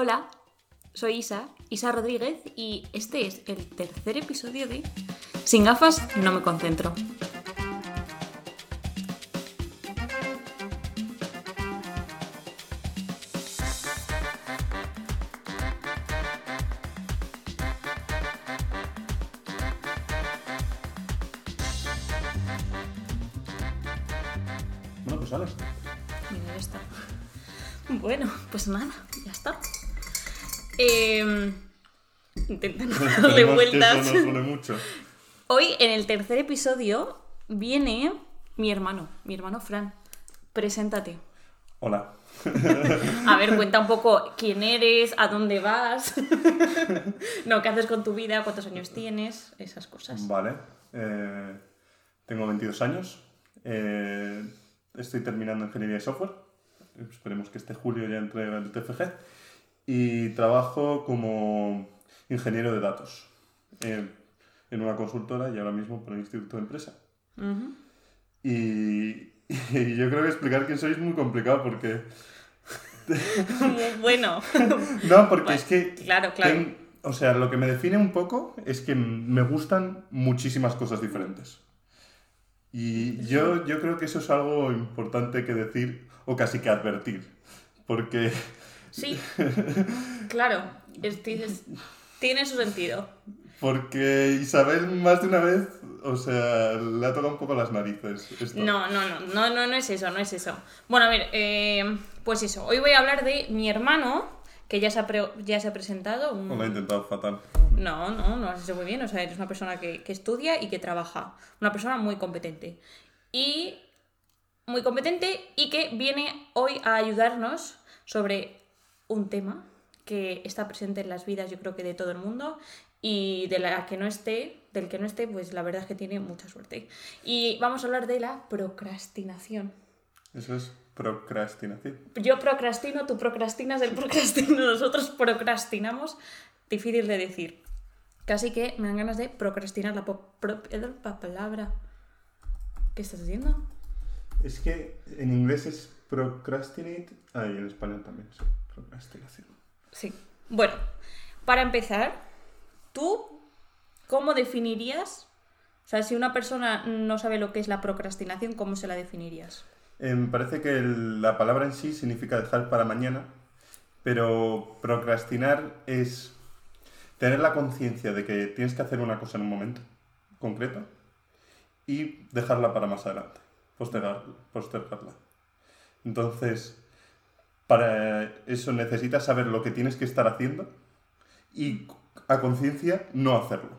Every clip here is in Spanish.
Hola, soy Isa, Isa Rodríguez, y este es el tercer episodio de Sin gafas no me concentro. Bueno, pues pues nada. Eh, intentando darle Esperemos que vueltas. eso no mucho. Hoy, en el tercer episodio, viene mi hermano, mi hermano Fran. Preséntate. Hola. A ver, cuenta un poco quién eres, a dónde vas, no, qué haces con tu vida, cuántos años tienes, esas cosas. Vale. eh, tengo 22 años. eh, estoy terminando ingeniería de software. Esperemos que este julio ya entre el TFG. Y trabajo como ingeniero de datos eh, en una consultora y ahora mismo por el Instituto de Empresa. Ujú. Y, y yo creo que explicar quién soy es muy complicado porque... Bueno. No, porque Bueno, es que... claro, claro. ten- o sea, lo que me define un poco es que me gustan muchísimas cosas diferentes. Y yo, yo creo que eso es algo importante que decir o casi que advertir. Porque Sí, claro, es- tienes- tiene su sentido. Porque Isabel más de una vez, o sea, le ha tocado un poco las narices. esto. No, no, no, no, no, no es eso, no es eso. Bueno, a ver, eh, pues eso, hoy voy a hablar de mi hermano, que ya se ha, pre- ya se ha presentado. un- lo he intentado fatal. No, no, no lo has hecho muy bien. O sea, eres una persona que, que estudia y que trabaja. Una persona muy competente. Y muy competente y que viene hoy a ayudarnos sobre un tema que está presente en las vidas, yo creo que de todo el mundo. Y de la que no esté, del que no esté, pues la verdad es que tiene mucha suerte. Y vamos a hablar de la procrastinación. Eso es procrastinación. Yo procrastino, tú procrastinas, él procrastina, nosotros procrastinamos. Difícil de decir. Casi que me dan ganas de procrastinar la, la palabra. ¿Qué estás haciendo? Es que en inglés es procrastinate. Ah, y en español también Sí. Bueno, para empezar, ¿tú cómo definirías? O sea, si una persona no sabe lo que es la procrastinación, ¿cómo se la definirías? Eh, me parece que el- la palabra en sí significa dejar para mañana, pero procrastinar es tener la conciencia de que tienes que hacer una cosa en un momento concreto y dejarla para más adelante, postergar- postergarla. Entonces, para eso necesitas saber lo que tienes que estar haciendo y a conciencia no hacerlo.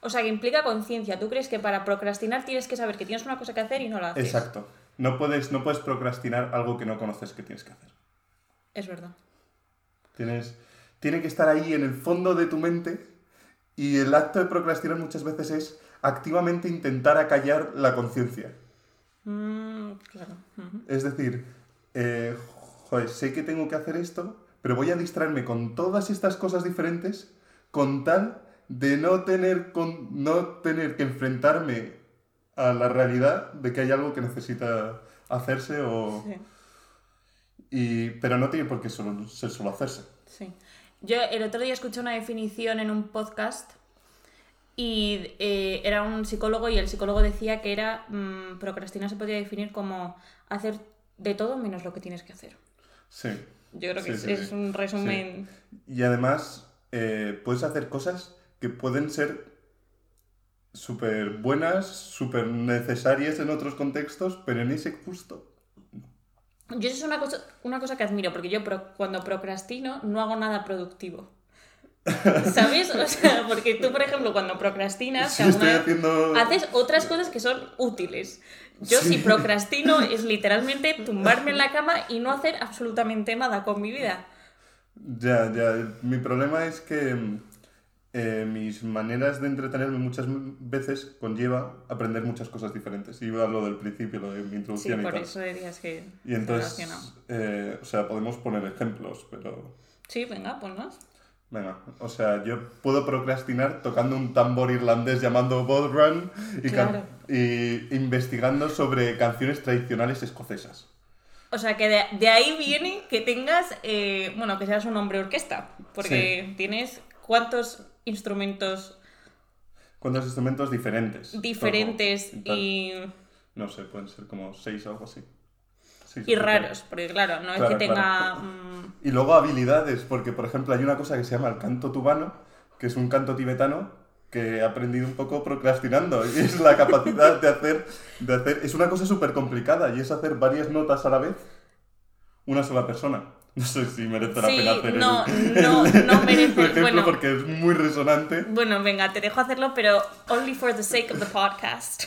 O sea, que implica conciencia. ¿Tú crees que para procrastinar tienes que saber que tienes una cosa que hacer y no la haces? Exacto. No puedes, no puedes procrastinar algo que no conoces que tienes que hacer. Es verdad. Tienes, tiene que estar ahí en el fondo de tu mente y el acto de procrastinar muchas veces es activamente intentar acallar la conciencia. Mm, claro. Es decir, eh, joder, sé que tengo que hacer esto, pero voy a distraerme con todas estas cosas diferentes con tal de no tener, con, no tener que enfrentarme a la realidad de que hay algo que necesita hacerse o... Sí. Y, pero no tiene por qué solo, ser solo hacerse. Sí. Yo el otro día escuché una definición en un podcast y eh, era un psicólogo y el psicólogo decía que era mm, procrastinar se podía definir como hacer de todo menos lo que tienes que hacer. Sí. Yo creo que Sí, es, sí, es un resumen. Y además, eh, puedes hacer cosas que pueden ser súper buenas, súper necesarias en otros contextos, pero en ese justo. Yo eso es una cosa, una cosa que admiro, porque yo pro- cuando procrastino no hago nada productivo. ¿Sabes? O sea, porque tú, por ejemplo, cuando procrastinas, Sí, estoy haciendo. haces otras cosas que son útiles. Yo Sí. si procrastino es literalmente tumbarme en la cama y no hacer absolutamente nada con mi vida. Ya, ya. Mi problema es que eh, mis maneras de entretenerme muchas veces conlleva aprender muchas cosas diferentes. Iba a lo del principio, lo de mi Sí, introducción y por tal. eso dirías que Y entonces, eh, o sea, podemos poner ejemplos, pero... Sí, venga, ponnos. Venga, o sea, yo puedo procrastinar tocando un tambor irlandés llamado Boat Run y, can- Claro. y investigando sobre canciones tradicionales escocesas. O sea, que de, de ahí viene que tengas, eh, bueno, que seas un hombre orquesta, porque tienes cuántos instrumentos ¿Cuántos instrumentos diferentes? diferentes toco y, No sé, pueden ser como seis o algo así. Seis y raros, porque claro, no es Claro, que tenga... claro. mm, Y luego habilidades, porque por ejemplo hay una cosa que se llama el canto tubano, que es un canto tibetano que he aprendido un poco procrastinando y es la capacidad de hacer, de hacer, es una cosa súper complicada y es hacer varias notas a la vez, una sola persona. No sé si merece la Sí, pena hacer no, el, no, no merece, el ejemplo bueno. porque es muy resonante. Bueno, venga, te dejo hacerlo, pero only for the sake of the podcast.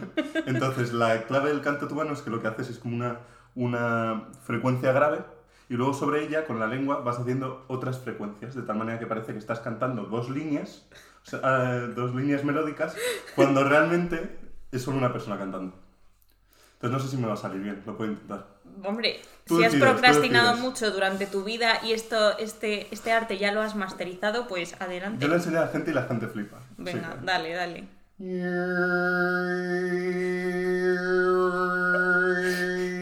Entonces, la clave del canto tubano es que lo que haces es como una, una frecuencia grave y luego sobre ella, con la lengua, vas haciendo otras frecuencias, de tal manera que parece que estás cantando dos líneas, o sea, eh, dos líneas melódicas, cuando realmente es solo una persona cantando. Entonces, no sé si me va a salir bien, lo puedo intentar. Hombre, Tú si has decides, procrastinado mucho durante tu vida y esto, este, este arte ya lo has masterizado, pues adelante. Yo le enseño a la gente y la gente flipa. Venga, Sí. dale, dale.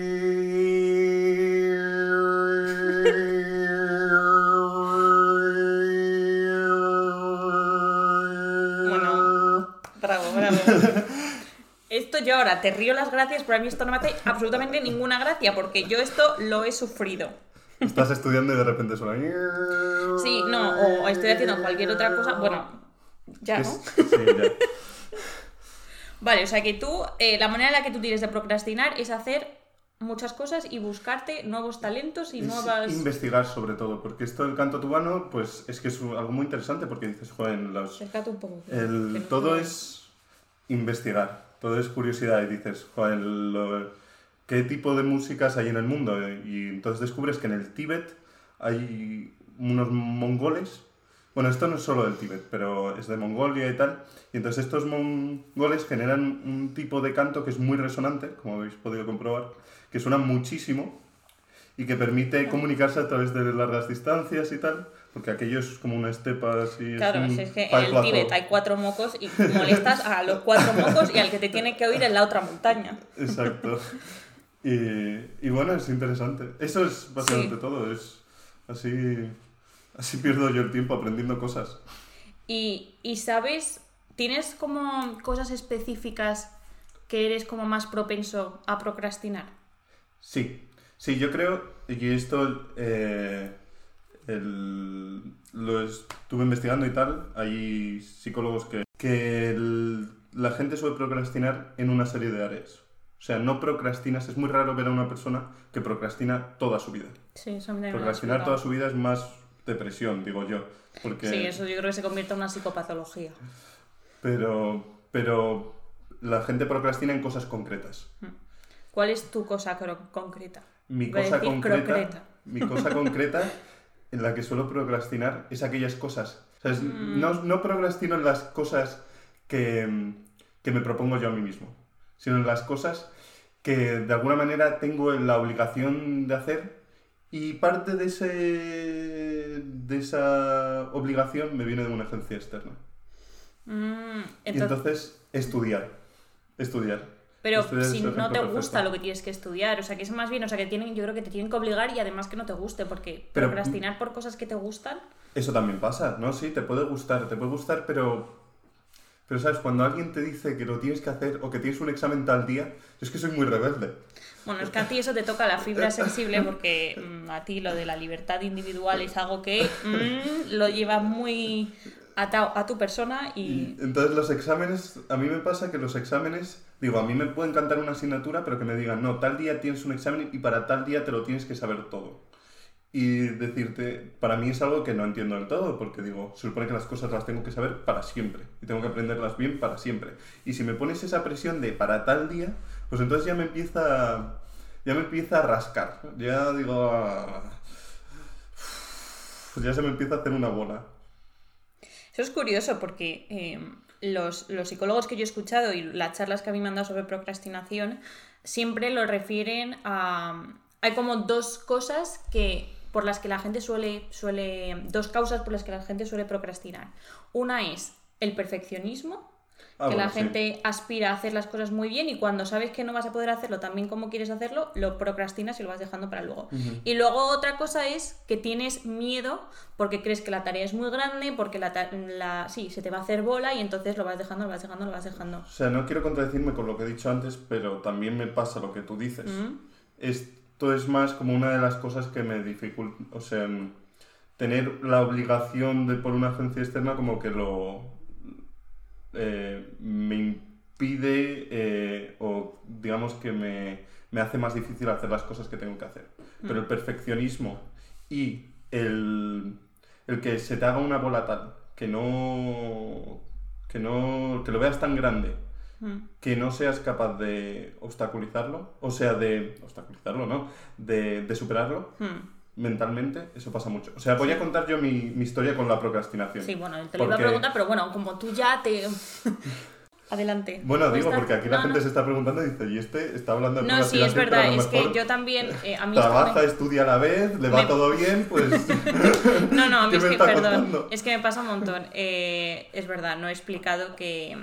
bravo. Esto yo ahora te río las gracias, pero a mí esto no me hace absolutamente ninguna gracia, porque yo esto lo he sufrido. Estás estudiando y de repente suena. Sí, no, o estoy haciendo cualquier otra cosa. Bueno, ya, ¿no? Sí, ya. Vale, o sea que tú, eh, la manera en la que tú tienes de procrastinar es hacer muchas cosas y buscarte nuevos talentos y Es nuevas... investigar sobre todo, porque esto del canto tubano, pues es que es algo muy interesante porque dices, joder, los, Acércate un poco. el- todo es investigar, todo es curiosidad y dices, joder, lo- ¿qué tipo de músicas hay en el mundo? Y entonces descubres que en el Tíbet hay unos mongoles, bueno, esto no es solo del Tíbet, pero es de Mongolia y tal, y entonces estos mongoles generan un tipo de canto que es muy resonante, como habéis podido comprobar, que suena muchísimo y que permite comunicarse a través de largas distancias y tal, porque aquello es como una estepa así. Claro, es un es que en el. Tíbet hay cuatro mocos y molestas a los cuatro mocos y al que te tiene que oír en la otra montaña. Exacto. Y, y bueno, es interesante. Eso es básicamente Sí. todo. Es así, así pierdo yo el tiempo aprendiendo cosas. Y, y sabes, ¿tienes como cosas específicas que eres como más propenso a procrastinar? Sí, sí, yo creo y esto eh, el- lo estuve investigando y tal. Hay psicólogos que, que el- la gente suele procrastinar en una serie de áreas. O sea, no procrastinas, es muy raro ver a una persona que procrastina toda su vida. Sí, eso me Procrastinar toda su vida es más depresión, digo yo. Porque, Sí, eso yo creo que se convierte en una psicopatología. pero, pero la gente procrastina en cosas concretas. ¿Cuál es tu cosa concreta? Mi cosa concreta, crocreta. mi cosa concreta en la que suelo procrastinar es aquellas cosas. Mm. no, no procrastino en las cosas que, que me propongo yo a mí mismo, sino en las cosas que de alguna manera tengo la obligación de hacer y parte de, ese, de esa obligación me viene de una agencia externa. Mm, y entonces, estudiar. Estudiar. Pero si no te gusta perfecto. lo que tienes que estudiar, o sea, que es más bien, o sea, que tienen, yo creo que te tienen que obligar y además que no te guste, porque Pero- procrastinar por cosas que te gustan, Eso también pasa, ¿no? Sí, te puede gustar, te puede gustar, pero... Pero, ¿sabes? Cuando alguien te dice que lo tienes que hacer o que tienes un examen tal día, es que soy muy rebelde. bueno, es que a ti eso te toca la fibra sensible porque mm, a ti lo de la libertad individual es algo que mm, lo lleva muy atado a tu persona y... Entonces los exámenes, a mí me pasa que los exámenes, digo, a mí me puede encantar una asignatura, pero que me digan, no, tal día tienes un examen y para tal día te lo tienes que saber todo. Y decirte, para mí es algo que no entiendo del todo, porque digo, se supone que las cosas las tengo que saber para siempre, y tengo que aprenderlas bien para siempre. Y si me pones esa presión de para tal día, pues entonces ya me empieza, ya me empieza a rascar. Ya digo, ah, ya se me empieza a hacer una bola. Eso es curioso porque eh, los, los psicólogos que yo he escuchado y las charlas que a mí me han dado sobre procrastinación siempre lo refieren a... Hay como dos cosas que por las que la gente suele, suele... Dos causas por las que la gente suele procrastinar. Una es el perfeccionismo Ah, que la bueno, sí. gente aspira a hacer las cosas muy bien y cuando sabes que no vas a poder hacerlo también como quieres hacerlo, lo procrastinas y lo vas dejando para luego. Y luego otra cosa es que tienes miedo porque crees que la tarea es muy grande, porque la, la sí, se te va a hacer bola y entonces lo vas dejando, lo vas dejando, lo vas dejando. O sea, no quiero contradecirme con lo que he dicho antes, pero también me pasa lo que tú dices. Esto es más como una de las cosas que me dificulta, o sea, en tener la obligación de por una agencia externa como que lo eh, me impide eh, o digamos que me, me hace más difícil hacer las cosas que tengo que hacer. Pero el perfeccionismo y el, el que se te haga una bola tal que no que no que lo veas tan grande Mm. que no seas capaz de obstaculizarlo, o sea, de obstaculizarlo, ¿no? De, de superarlo Mm. Mentalmente, eso pasa mucho. O sea, voy a contar yo mi, mi historia con la procrastinación. Sí, bueno, te lo iba a preguntar, pero bueno, como tú ya te... Adelante. Bueno, digo, porque aquí la gente no. se está preguntando y dice, ¿y este está hablando de No, sí, es verdad, es que yo también, eh, a mí esto Trabaja, estudia a la vez, le va me- todo bien, pues... No, no, a mí ¿Qué es que, perdón, es que me pasa un montón. Eh, es verdad, no he explicado que,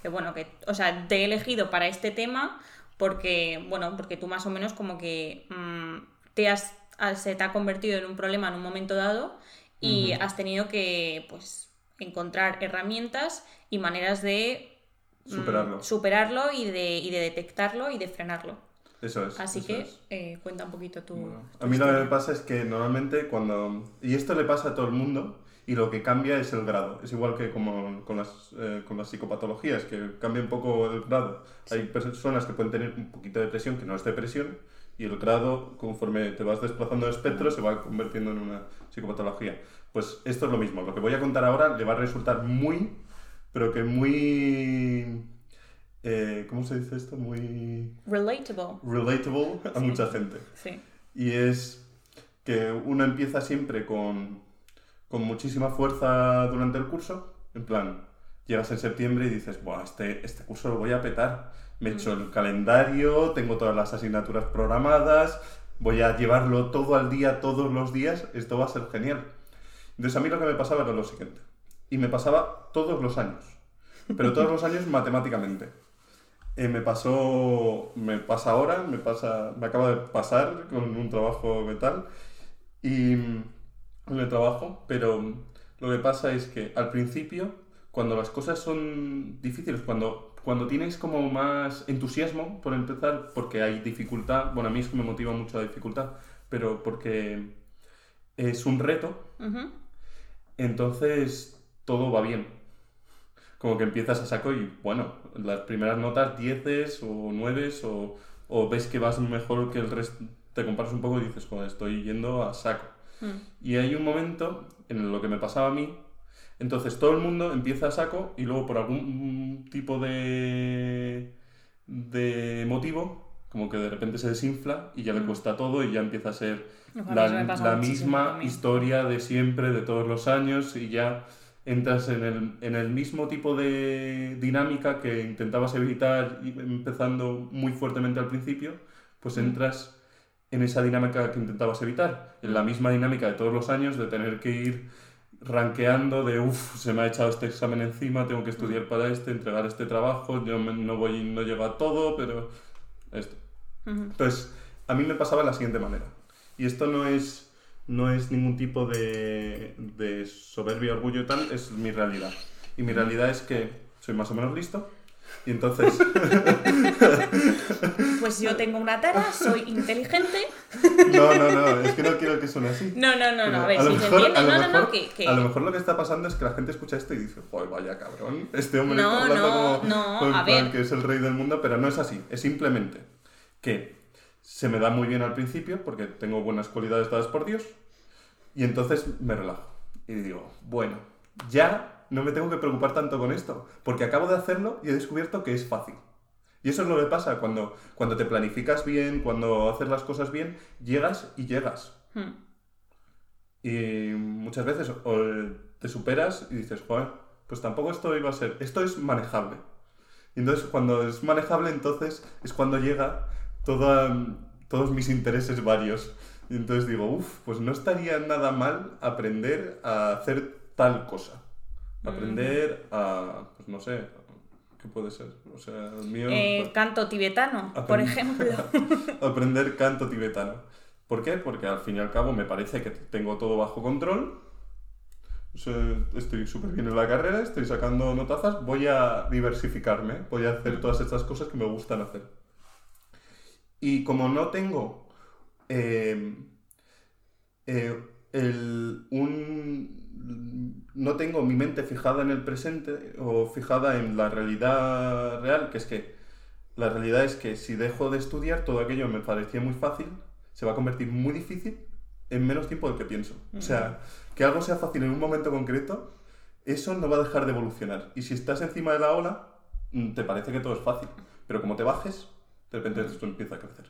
que, bueno, que, o sea, te he elegido para este tema porque, bueno, porque tú más o menos como que mm, te has- se te ha convertido en un problema en un momento dado y has tenido que, pues, encontrar herramientas y maneras de mm, Superarlo. superarlo y de, y de detectarlo y de frenarlo. Eso es. Así eso que es. eh, cuenta un poquito tu... Bueno, tu a mí lo que me pasa es que normalmente cuando... Y esto le pasa a todo el mundo y lo que cambia es el grado. Es igual que como con las, eh, con las psicopatologías, que cambia un poco el grado. Hay personas que pueden tener un poquito de depresión, que no es depresión, y el grado, conforme te vas desplazando el espectro, se va convirtiendo en una psicopatología. Pues esto es lo mismo. Lo que voy a contar ahora le va a resultar muy, pero que muy... eh, ¿Cómo se dice esto? Muy Relatable. relatable a Sí. mucha gente. Sí. Y es que uno empieza siempre con, con muchísima fuerza durante el curso. En plan, llegas en septiembre y dices, Buah, este, este curso lo voy a petar. Me he hecho el calendario, tengo todas las asignaturas programadas, voy a llevarlo todo al día, todos los días, esto va a ser genial. Entonces a mí lo que me pasaba era lo siguiente. Y me pasaba todos los años. Pero todos los años matemáticamente. Eh, me pasó, me pasa ahora, me pasa, me acaba de pasar con un trabajo y tal y mm, en el trabajo, pero lo que pasa es que al principio, cuando las cosas son difíciles, cuando, cuando tienes como más entusiasmo por empezar, porque hay dificultad, bueno, a mí es que me motiva mucho la dificultad, pero porque es un reto, Ujú. entonces todo va bien. Como que empiezas a saco y, bueno, las primeras notas 10 o 9 o, o ves que vas mejor que el resto, te comparas un poco y dices, joder, estoy yendo a saco. Mm. Y hay un momento en lo que me pasaba a mí, entonces todo el mundo empieza a saco y luego por algún tipo de, de motivo, como que de repente se desinfla y ya le cuesta todo y ya empieza a ser la, misma también. historia de siempre, de todos los años y ya entras en el, en el mismo tipo de dinámica que intentabas evitar empezando muy fuertemente al principio, pues entras en esa dinámica que intentabas evitar, en la misma dinámica de todos los años de tener que ir ranqueando de uff, se me ha echado este examen encima, tengo que estudiar para este, entregar este trabajo, yo no voy no llego a todo, pero esto. Entonces, a mí me pasaba de la siguiente manera. Y esto no es, no es ningún tipo de, de soberbia, orgullo y tal, es mi realidad. Y mi realidad es que soy más o menos listo. Y entonces, Pues yo tengo una tara, soy inteligente. no, no, no, es que no quiero que suene así. No, no, no, no, a ver, si se mejor- entiende. a lo No, no, no, que. que- A lo mejor lo que está pasando es que la gente escucha esto y dice, joder, vaya cabrón, este hombre No, está hablando no, como no, en a plan ver. que es el rey del mundo, pero no es así. Es simplemente que se me da muy bien al principio porque tengo buenas cualidades dadas por Dios y entonces me relajo y digo, bueno, ya no me tengo que preocupar tanto con esto porque acabo de hacerlo y he descubierto que es fácil. Y eso es lo que pasa cuando, cuando te planificas bien, cuando haces las cosas bien, llegas y llegas. Hmm. Y muchas veces o te superas y dices, joder, pues tampoco esto iba a ser, esto es manejable. Y entonces cuando es manejable, entonces es cuando llega toda- todos mis intereses varios. Y entonces digo, uff, pues no estaría nada mal aprender a hacer tal cosa. Aprender a, pues no sé, ¿Qué puede ser? O sea, el mío... Eh, canto tibetano, por ejemplo. aprender canto tibetano. ¿Por qué? Porque al fin y al cabo me parece que tengo todo bajo control. O sea, estoy súper bien en la carrera, estoy sacando notazas, voy a diversificarme, voy a hacer todas estas cosas que me gustan hacer. Y como no tengo eh, eh, el- un, no tengo mi mente fijada en el presente o fijada en la realidad real, que es que la realidad es que si dejo de estudiar, todo aquello me parecía muy fácil, se va a convertir muy difícil en menos tiempo del que pienso. O sea, que algo sea fácil en un momento concreto, eso no va a dejar de evolucionar. Y si estás encima de la ola, mm, te parece que todo es fácil. Pero como te bajes, de repente esto empieza a crecer.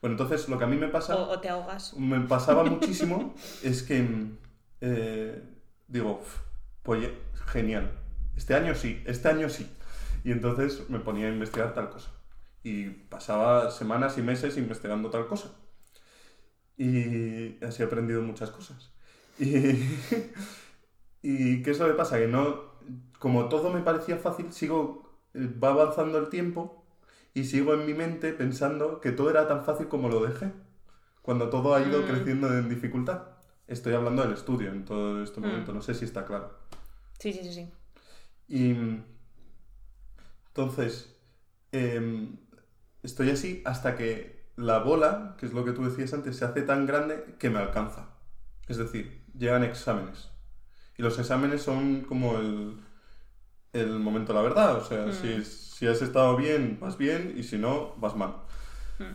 Bueno, entonces lo que a mí me pasa O, o te ahogas. me pasaba muchísimo es que mm, eh, digo, "Uf, pues genial, este año sí, este año sí. Y entonces me ponía a investigar tal cosa. Y pasaba semanas y meses investigando tal cosa. Y así he aprendido muchas cosas. Y, y ¿qué es lo que pasa? Que no, como todo me parecía fácil, sigo, eh, va avanzando el tiempo y sigo en mi mente pensando que todo era tan fácil como lo dejé cuando todo ha ido Mm. creciendo en dificultad. Estoy hablando del estudio en todo este Mm. momento, no sé si está claro. Sí, sí, sí, sí. Y entonces, em, estoy así hasta que la bola, que es lo que tú decías antes, se hace tan grande que me alcanza. Es decir, llegan exámenes. Y los exámenes son como el, el momento de la verdad. O sea, Mm. si, si has estado bien, vas bien, y si no, vas mal. Mm.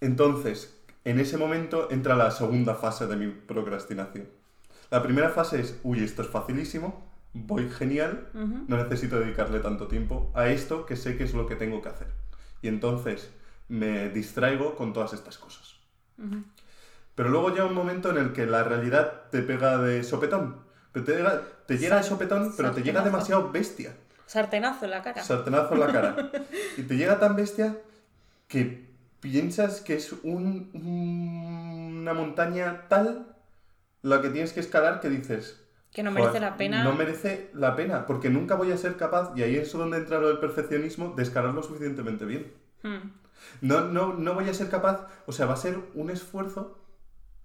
Entonces, en ese momento entra la segunda fase de mi procrastinación. La primera fase es, uy, esto es facilísimo, voy genial, no necesito dedicarle tanto tiempo a esto que sé que es lo que tengo que hacer. Y entonces me distraigo con todas estas cosas. Pero luego llega un momento en el que la realidad te pega de sopetón. Pero te llega, te llega de sopetón, pero te llega demasiado bestia. Sartenazo en la cara. Sartenazo en la cara. Y te llega tan bestia que piensas que es un- un- una montaña tal la que tienes que escalar que dices... que no merece "Joder, la pena. No merece la pena, porque nunca voy a ser capaz, y ahí es donde entra lo del perfeccionismo, de escalar lo suficientemente bien. Mm. No, no, no voy a ser capaz, o sea, va a ser un esfuerzo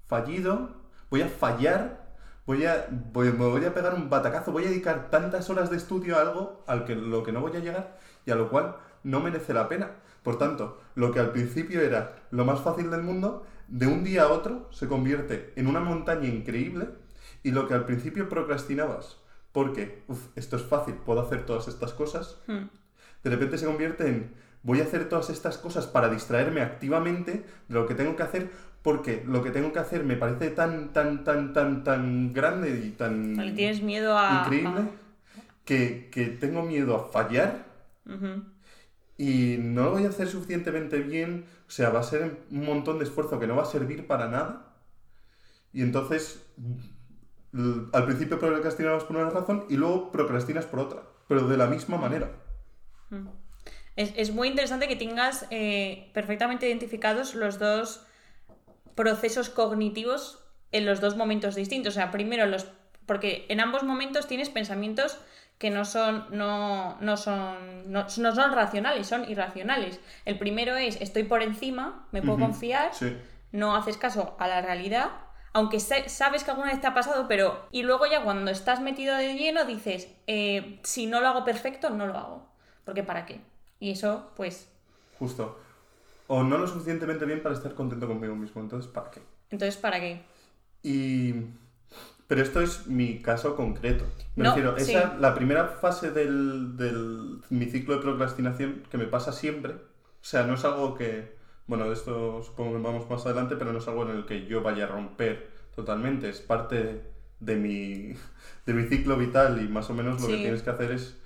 fallido, voy a fallar, voy a, voy- me voy a pegar un batacazo, voy a dedicar tantas horas de estudio a algo al que lo que no voy a llegar y a lo cual no merece la pena. Por tanto, lo que al principio era lo más fácil del mundo, de un día a otro se convierte en una montaña increíble y lo que al principio procrastinabas, porque, uff, esto es fácil, puedo hacer todas estas cosas, Mm. de repente se convierte en voy a hacer todas estas cosas para distraerme activamente de lo que tengo que hacer porque lo que tengo que hacer me parece tan, tan, tan, tan, tan grande y tan tienes miedo a. increíble que, que tengo miedo a fallar. Y no lo voy a hacer suficientemente bien, o sea, va a ser un montón de esfuerzo que no va a servir para nada. Y entonces, l- al principio procrastinabas por una razón y luego procrastinas por otra, pero de la misma manera. Es, es muy interesante que tengas eh, perfectamente identificados los dos procesos cognitivos en los dos momentos distintos. O sea, primero los. Porque en ambos momentos tienes pensamientos que no son, no, no son, no, no son racionales, son irracionales. El primero es estoy por encima, me puedo confiar, Sí. no haces caso a la realidad, aunque sabes que alguna vez te ha pasado, pero... Y luego ya cuando estás metido de lleno dices, eh, si no lo hago perfecto, no lo hago. Porque ¿para qué? Y eso, pues... Justo. O no lo suficientemente bien para estar contento conmigo mismo. Entonces, ¿para qué? Entonces, ¿para qué? Y... Pero esto es mi caso concreto. Me No, refiero, sí. esa, la primera fase del, del- mi ciclo de procrastinación que me pasa siempre. O sea, no es algo que... Bueno, de esto supongo que vamos más adelante, pero no es algo en el que yo vaya a romper totalmente. Es parte de mi, de mi ciclo vital y más o menos lo que Sí. tienes que hacer es,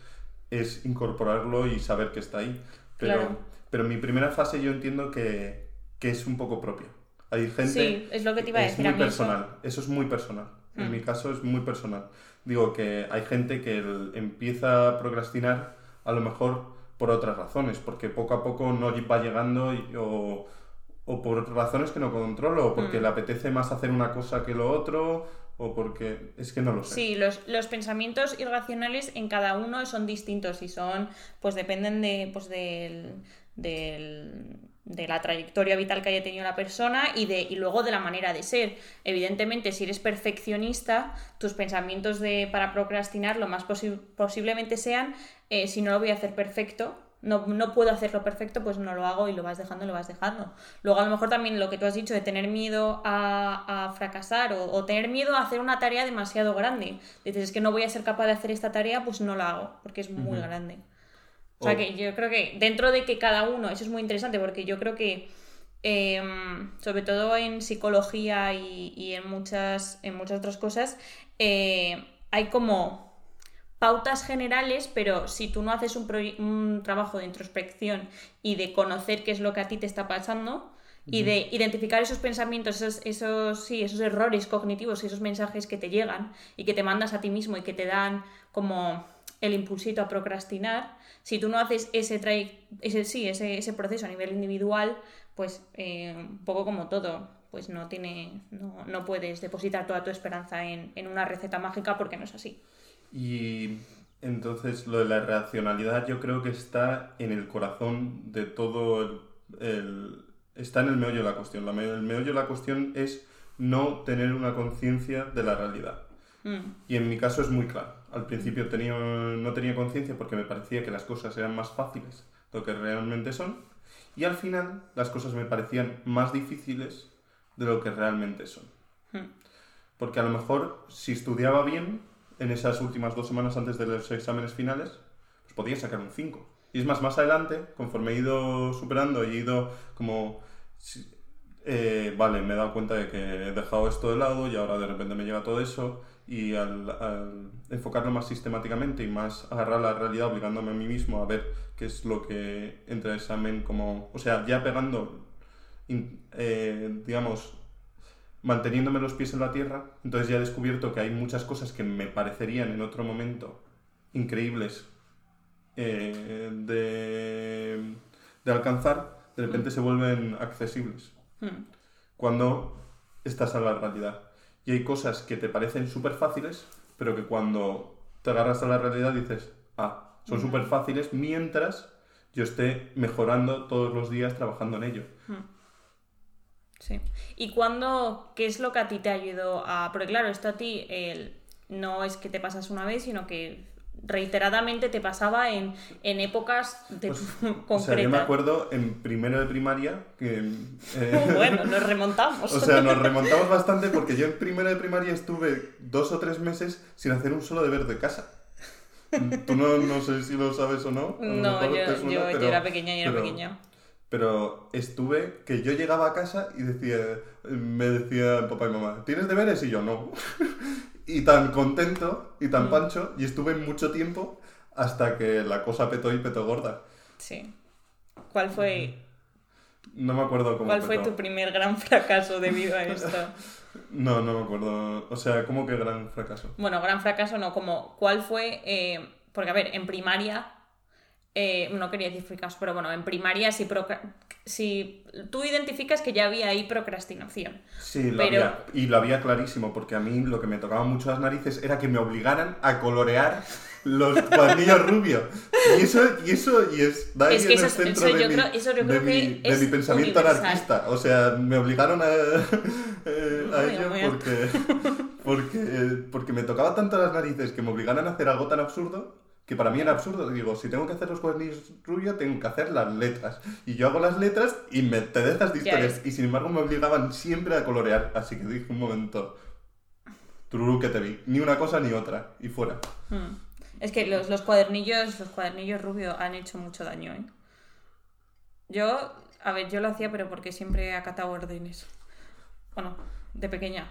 es incorporarlo y saber que está ahí. Pero, Claro. pero mi primera fase yo entiendo que, que es un poco propia. Hay gente... Sí, es lo que te iba a es decir. muy a mí eso- personal, eso... es muy personal. En Mm. mi caso es muy personal. Digo que hay gente que empieza a procrastinar a lo mejor por otras razones, porque poco a poco no va llegando y- o, o por razones que no controlo, o porque Mm. le apetece más hacer una cosa que lo otro, o porque es que no lo sé. Sí, los, los pensamientos irracionales en cada uno son distintos y son, pues dependen de, pues del, del- de la trayectoria vital que haya tenido la persona y, de, y luego de la manera de ser. Evidentemente, si eres perfeccionista, tus pensamientos de, para procrastinar lo más posi- posiblemente sean, eh, si no lo voy a hacer perfecto, no, no puedo hacerlo perfecto, pues no lo hago y lo vas dejando, lo vas dejando. Luego a lo mejor también lo que tú has dicho de tener miedo a, a fracasar o, o tener miedo a hacer una tarea demasiado grande. Dices, es que no voy a ser capaz de hacer esta tarea, pues no la hago, porque es muy grande. O sea que yo creo que dentro de que cada uno, eso es muy interesante porque yo creo que em, sobre todo en psicología y, y en, muchas, en muchas otras cosas, eh, hay como pautas generales, pero si tú no haces un, un trabajo de introspección y de conocer qué es lo que a ti te está pasando y de identificar esos pensamientos, esos, esos, sí, esos errores cognitivos, esos mensajes que te llegan y que te mandas a ti mismo y que te dan como el impulsito a procrastinar, si tú no haces ese, ese, sí, ese, ese proceso a nivel individual, pues eh, un poco como todo, pues no, tiene, no, no puedes depositar toda tu esperanza en, en una receta mágica porque no es así. Y entonces lo de la racionalidad yo creo que está en el corazón de todo el... el- está en el meollo de la cuestión. La me- el meollo de la cuestión es no tener una conciencia de la realidad. Mm, Y en mi caso es muy claro. Al principio tenía, no tenía conciencia porque me parecía que las cosas eran más fáciles de lo que realmente son. Y al final las cosas me parecían más difíciles de lo que realmente son. mm. Porque a lo mejor si estudiaba bien en esas últimas dos semanas antes de los exámenes finales, pues podía sacar un 5. Y es más, más adelante, conforme he ido superando y he ido como... eh, vale, me he dado cuenta de que he dejado esto de lado y ahora de repente me llega todo eso y al, al enfocarlo más sistemáticamente y más agarrar la realidad obligándome a mí mismo a ver qué es lo que entra el examen como... O sea, ya pegando, in- eh, digamos, manteniéndome los pies en la tierra, entonces ya he descubierto que hay muchas cosas que me parecerían en otro momento increíbles eh, de, de alcanzar, de repente se vuelven accesibles Mm. cuando estás a la realidad. Y hay cosas que te parecen súper fáciles, pero que cuando te agarras a la realidad dices, ah, son súper fáciles mientras yo esté mejorando todos los días trabajando en ello. Sí. ¿Y cuándo, qué es lo que a ti te ayudó a...? Porque claro, esto a ti el- no es que te pasas una vez, sino que reiteradamente te pasaba en, en épocas de Pues, concretas. O sea, yo me acuerdo en primero de primaria que... eh, Bueno, nos remontamos. O sea, nos remontamos bastante porque yo en primero de primaria estuve dos o tres meses sin hacer un solo deber de casa. Tú no, no sé si lo sabes o no. no, yo, suena, yo- yo pero- era pequeña y era pero- pequeña. Pero estuve que yo llegaba a casa y decía, me decía papá y mamá, ¿tienes deberes? Y yo no. Y tan contento y Mm. tan pancho y estuve mucho tiempo hasta que la cosa petó y petó gorda. Sí. ¿Cuál fue, No me acuerdo cómo ¿cuál fue tu primer gran fracaso debido a esto? No, no me acuerdo. O sea, ¿cómo que gran fracaso? Bueno, gran fracaso no, como cuál fue, eh, porque a ver, en primaria, eh, no quería decir fracaso, pero bueno, en primaria si, si tú identificas que ya había ahí procrastinación. Sí, lo Pero- había, y lo había clarísimo, porque a mí lo que me tocaba mucho las narices era que me obligaran a colorear los cuadernillos rubios. Y eso, y eso, y es, Es que en el eso es- centro eso de yo mi, creo- eso yo de creo mi- que de es mi pensamiento universal. anarquista. O sea, me obligaron a, eh, a ello porque, porque, porque me tocaba tanto las narices que me obligaran a hacer algo tan absurdo que para mí era absurdo. Digo, si tengo que hacer los cuadernillos rubios, tengo que hacer las letras. Y yo hago las letras y me te dejas de historias. Y sin embargo me obligaban siempre a colorear. Así que dije un momento, tururú que te vi. Ni una cosa ni otra. Y fuera. Mm. Es que los, los cuadernillos, los cuadernillos rubios han hecho mucho daño, ¿eh? Yo, a ver, yo lo hacía, pero porque siempre he acatado órdenes. Bueno, de pequeña,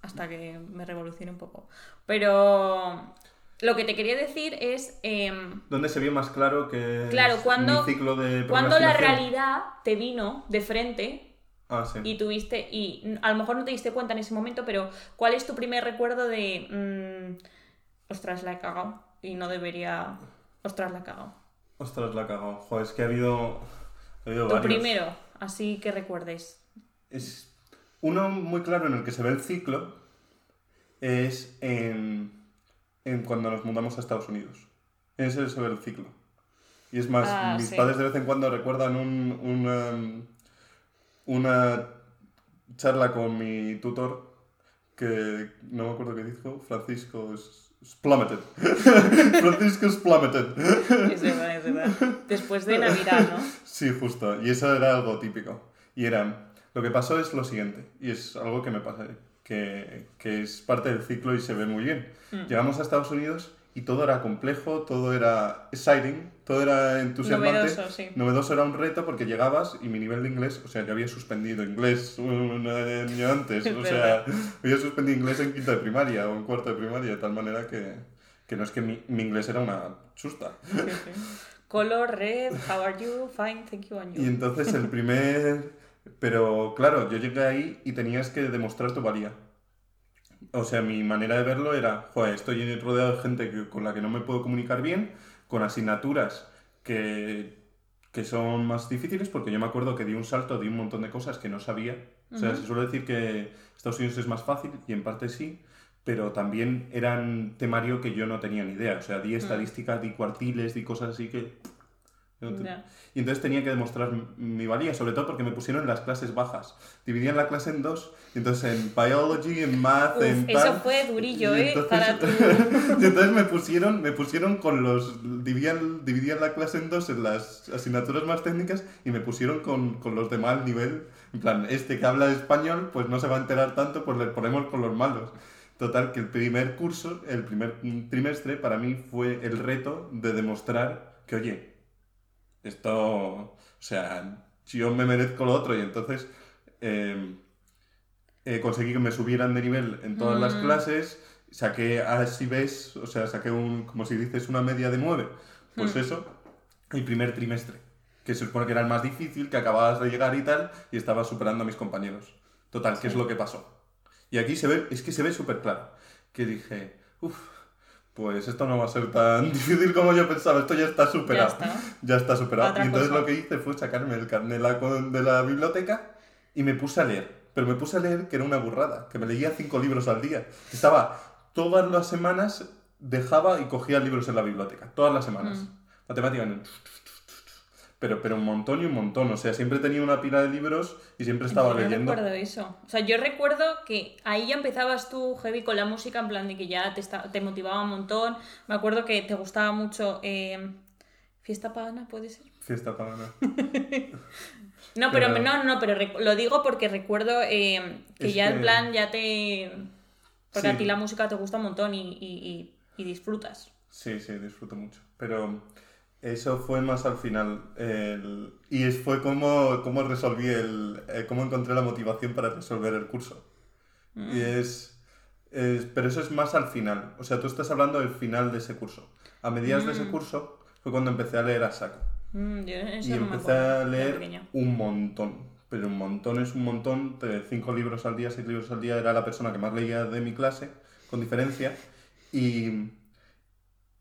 hasta que me revolucioné un poco. Pero lo que te quería decir es, em, ¿Dónde se vio más claro que Claro, cuando- mi ciclo de cuando la realidad te vino de frente Ah, sí. y tuviste, y a lo mejor no te diste cuenta en ese momento, pero ¿cuál es tu primer recuerdo de, mm, ostras, la he cagado y no debería, ostras, la he cagado? Ostras, la cago. Joder, es que ha habido, ha habido Tu varios. primero, así que recuerdes. Es uno muy claro en el que se ve el ciclo es en, en cuando nos mudamos a Estados Unidos. Ese es el ciclo. Y es más, Ah, mis sí. padres de vez en cuando recuerdan un, una, una charla con mi tutor que no me acuerdo qué dijo, Francisco Splummeted. Francisco Splummeted. Es verdad, es verdad. Después de Navidad, ¿no? Sí, justo. Y eso era algo típico. Y era, lo que pasó es lo siguiente, y es algo que me pasa, que, que es parte del ciclo y se ve muy bien. Llegamos a Estados Unidos y todo era complejo, todo era exciting, todo era entusiasmante. Novedoso, sí. Novedoso era un reto porque llegabas y mi nivel de inglés, o sea, yo había suspendido inglés un año antes, Es o sea, había suspendido inglés en quinta de primaria o en cuarto de primaria, de tal manera que, que no es que mi, mi inglés era una chusta. Sí, sí. Color, red, how are you? Fine, thank you, and Y you. entonces el primer... Pero claro, yo llegué ahí y tenías que demostrar tu valía. O sea, mi manera de verlo era, joder, estoy rodeado de gente que- con la que no me puedo comunicar bien, con asignaturas que, que son más difíciles, porque yo me acuerdo que di un salto, di un montón de cosas que no sabía. O sea, se suele decir que Estados Unidos es más fácil, y en parte sí, pero también eran temario que yo no tenía ni idea. O sea, di estadística, di cuartiles, di cosas así que... Ya. y entonces tenía que demostrar mi valía, sobre todo porque me pusieron en las clases bajas. Dividían la clase en dos, y entonces en biology, en math, Uf, en eso tal. fue durillo, ¿eh? entonces- Para tu... y entonces me pusieron, me pusieron con los. Dividían, dividían la clase en dos en las asignaturas más técnicas y me pusieron con, con los de mal nivel. En plan, este que habla español, pues no se va a enterar tanto, pues le ponemos con los malos. Total, que el primer curso, el primer trimestre, para mí fue el reto de demostrar que, oye, esto. O sea, yo me merezco lo otro y entonces. eh, eh, conseguí que me subieran de nivel en todas las Mm. clases, saqué, así ves, o sea, saqué un, como si dices, una media de 9. Pues Mm. eso, el primer trimestre, que se supone que era el más difícil, que acababas de llegar y tal, y estaba superando a mis compañeros. Total, ¿qué es lo que pasó? Y aquí se ve, es que se ve súper claro, que dije, uff, pues esto no va a ser tan difícil como yo pensaba, esto ya está superado. está. Ya está superado. Otra y entonces cosa. lo que hice fue sacarme el carnet de la, de la biblioteca y me puse a leer. Pero me puse a leer que era una burrada, que me leía cinco libros al día. Estaba todas las semanas, dejaba y cogía libros en la biblioteca. Todas las semanas. Mm. Matemática. Pero, pero un montón y un montón. O sea, siempre tenía una pila de libros y siempre estaba Yo leyendo. recuerdo eso. O sea, yo recuerdo que ahí ya empezabas tú heavy con la música, en plan de que ya te, esta- te motivaba un montón. Me acuerdo que te gustaba mucho eh, Fiesta Pagana, ¿puede ser? Fiesta pagana. No, pero, Pero- no, no, pero lo digo porque recuerdo eh, que ya en que- plan ya te... Porque Sí. a ti la música te gusta un montón y, y- y- y disfrutas. Sí, sí, disfruto mucho. Pero eso fue más al final. el- Y es- fue como, como resolví el. eh, cómo encontré la motivación para resolver el curso. Y es, es- Pero eso es más al final. O sea, tú estás hablando del final de ese curso. A mediados de ese curso fue cuando empecé a leer a saco. Mm, yo eso Y no empecé a leer un montón. Pero un montón es un montón. De cinco libros al día, seis libros al día. Era la persona que más leía de mi clase, con diferencia. Y,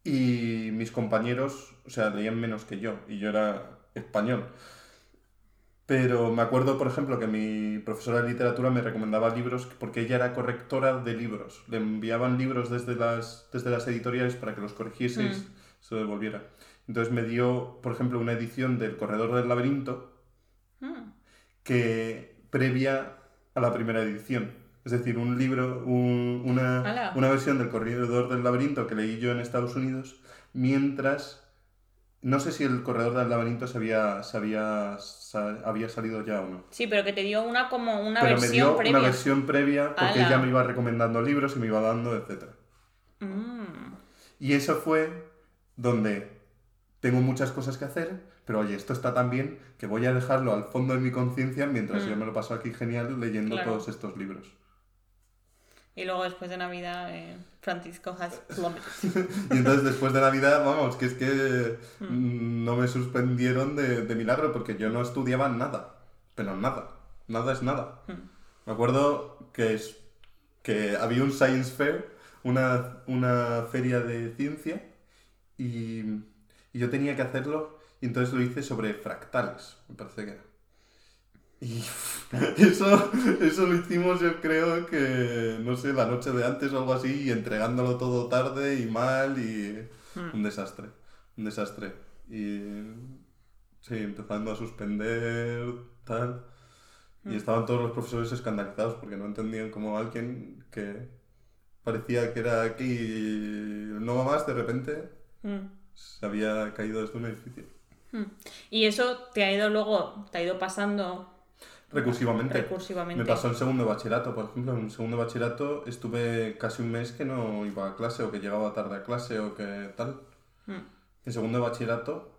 y mis compañeros, o sea, leían menos que yo. Y yo era español. Pero me acuerdo, por ejemplo, que mi profesora de literatura me recomendaba libros porque ella era correctora de libros. Le enviaban libros desde las, desde las editoriales para que los corrigieseis, Mm. se lo devolviera. Entonces me dio, por ejemplo, una edición del Corredor del Laberinto Mm. que previa a la primera edición. Es decir, un libro, un- una, una versión del Corredor del Laberinto que leí yo en Estados Unidos, mientras... No sé si el Corredor del Laberinto se había, se había, había salido ya o no. Sí, pero que te dio una como una Pero me versión dio previa. una versión previa porque Ala. ella me iba recomendando libros y me iba dando, etc. Mm. Y eso fue donde tengo muchas cosas que hacer, pero oye, esto está tan bien que voy a dejarlo al fondo de mi conciencia mientras Mm. yo me lo paso aquí genial leyendo Claro. todos estos libros. Y luego después de Navidad, eh, Francisco has plummeted. Y entonces después de Navidad, vamos, que es que mm, no me suspendieron de, de milagro porque yo no estudiaba nada, pero nada, nada es nada. Mm. Me acuerdo que, es, que había un Science Fair, una, una feria de ciencia, y, y yo tenía que hacerlo, y entonces lo hice sobre fractales, me parece que era. Y eso, eso lo hicimos yo creo que, no sé, la noche de antes o algo así, y entregándolo todo tarde y mal y Hmm. un desastre, un desastre. Y sí, empezando a suspender, tal. Y Hmm. estaban todos los profesores escandalizados porque no entendían cómo alguien que parecía que era aquí no va más, de repente Mm. se había caído desde un edificio. Y eso te ha ido luego, te ha ido pasando Recursivamente. recursivamente. Me pasó en segundo bachillerato, por ejemplo. En segundo bachillerato estuve casi un mes que no iba a clase o que llegaba tarde a clase o que tal. Mm. En segundo bachillerato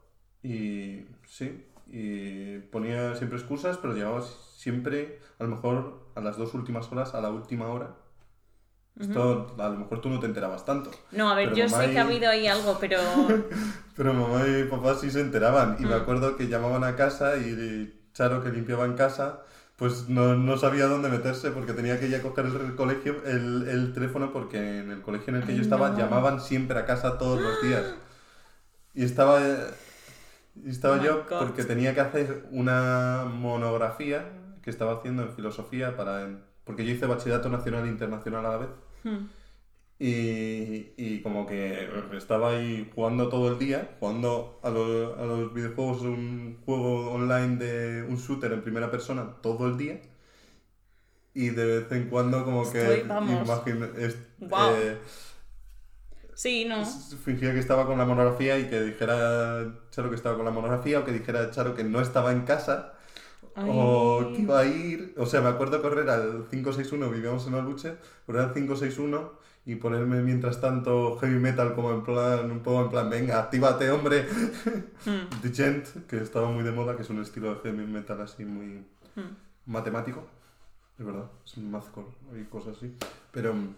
y sí, y ponía siempre excusas, pero llegaba siempre, a lo mejor a las dos últimas horas, a la última hora. Esto a lo mejor tú no te enterabas tanto. No, a ver, yo sé que ha y- habido ahí algo, pero Pero mamá y papá sí se enteraban. Y me Mm. acuerdo que llamaban a casa y Charo, que limpiaba en casa, pues no, no sabía dónde meterse porque tenía que ir a coger el, colegio, el, el teléfono porque en el colegio en el que yo Ay, estaba no. llamaban siempre a casa todos los días. Y estaba, y estaba Oh yo porque tenía que hacer una monografía que estaba haciendo en filosofía para... Porque yo hice bachillerato nacional e internacional a la vez. Mm. Y, y como que estaba ahí jugando todo el día, jugando a, los- a los videojuegos, un juego online de un shooter en primera persona todo el día. Y de vez en cuando como que Estoy- vamos. imagin- es- Guau. eh, sí, no. fingía que estaba con la monografía y que dijera Charo que estaba con la monografía o que dijera Charo que no estaba en casa. O que iba a ir, o sea, me acuerdo correr al 561, vivíamos en Aluche, correr al 561 y ponerme mientras tanto heavy metal como en plan, un poco en plan, venga, actívate hombre. Mm. The Gent, que estaba muy de moda, que es un estilo de heavy metal así muy Mm. matemático, es verdad, es un mathcore y cosas así, pero mm,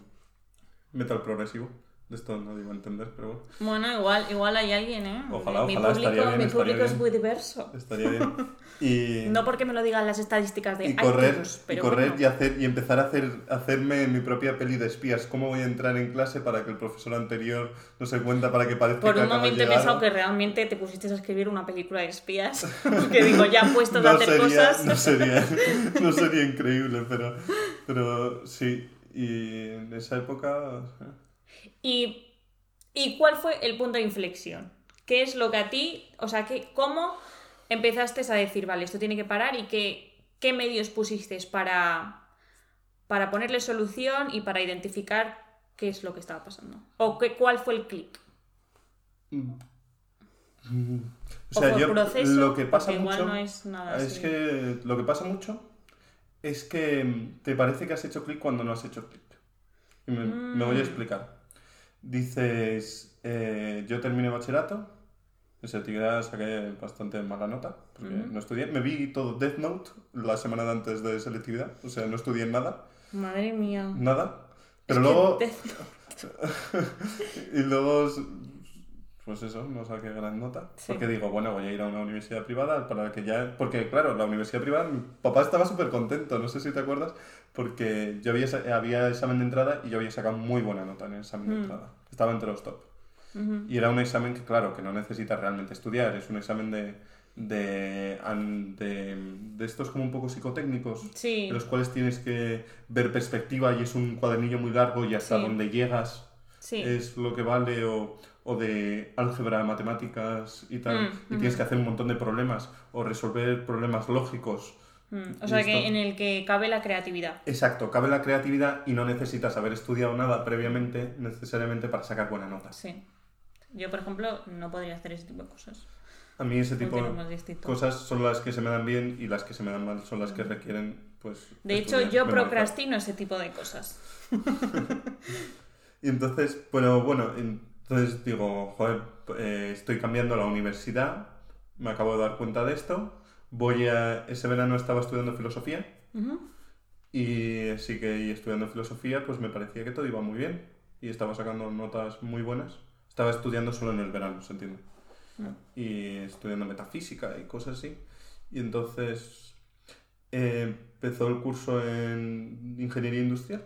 metal progresivo. Esto va a entender, pero bueno, Bueno, igual, igual hay alguien, ¿eh? Ojalá, mi ojalá, público, bien, mi público es muy diverso. estaría bien. Y... No porque me lo digan las estadísticas de y correr, iTunes, y, pero correr bueno. y, hacer, y empezar a hacer, hacerme mi propia peli de espías. ¿Cómo voy a entrar en clase para que el profesor anterior no se cuenta para que parezca Por que un momento he pensado que realmente te pusiste a escribir una película de espías. Porque digo, ya puestos a no hacer sería, cosas. no sería, no sería increíble, pero, pero sí. Y en esa época... ¿Y, ¿Y cuál fue el punto de inflexión? ¿Qué es lo que a ti, o sea, que, cómo empezaste a decir, vale, esto tiene que parar y qué, qué medios pusiste para, para ponerle solución y para identificar qué es lo que estaba pasando? ¿O qué, cuál fue el clic? O sea, o fue yo proceso, lo que pasa mucho... igual no es nada Es así. que lo que pasa mucho es que te parece que has hecho clic cuando no has hecho clic. Y me, me voy a Mm. explicar. Dices, eh, yo terminé bachillerato, en selectividad saqué bastante mala nota, porque Ujú. no estudié. Me vi todo Death Note la semana de antes de selectividad, o sea, no estudié nada, Madre mía. nada. Es Pero que luego, y luego, pues eso, no saqué gran nota. Sí. Porque digo, bueno, voy a ir a una universidad privada para que ya... Porque, claro, la universidad privada, mi papá estaba súper contento, no sé si te acuerdas, porque yo había, había examen de entrada y yo había sacado muy buena nota en el examen de Mm. entrada. Estaba entre los top. Y era un examen que, claro, que no necesitas realmente estudiar, es un examen de... De, de, de estos como un poco psicotécnicos, Sí. en los cuales tienes que ver perspectiva y es un cuadernillo muy largo y hasta Sí. donde llegas Sí. es lo que vale o, o de álgebra, matemáticas y tal, Mm, y tienes que hacer un montón de problemas o resolver problemas lógicos. Mm, O sea, que Listo. en el que cabe la creatividad. Exacto, cabe la creatividad y no necesitas haber estudiado nada previamente necesariamente para sacar buena nota. Sí. Yo, por ejemplo, no podría hacer ese tipo de cosas. A mí ese tipo de cosas son las que se me dan bien y las que se me dan mal son las que requieren, pues... Mm. De hecho, yo procrastino ese tipo de cosas. Y entonces, bueno, bueno, entonces digo, joder, eh, estoy cambiando la universidad, me acabo de dar cuenta de esto, voy a... Ese verano estaba estudiando filosofía Ujú. y sí que y estudiando filosofía pues me parecía que todo iba muy bien y estaba sacando notas muy buenas. Estaba estudiando solo en el verano, ¿se entiende? Mm. Y estudiando metafísica y cosas así. Y entonces eh, empezó el curso en ingeniería industrial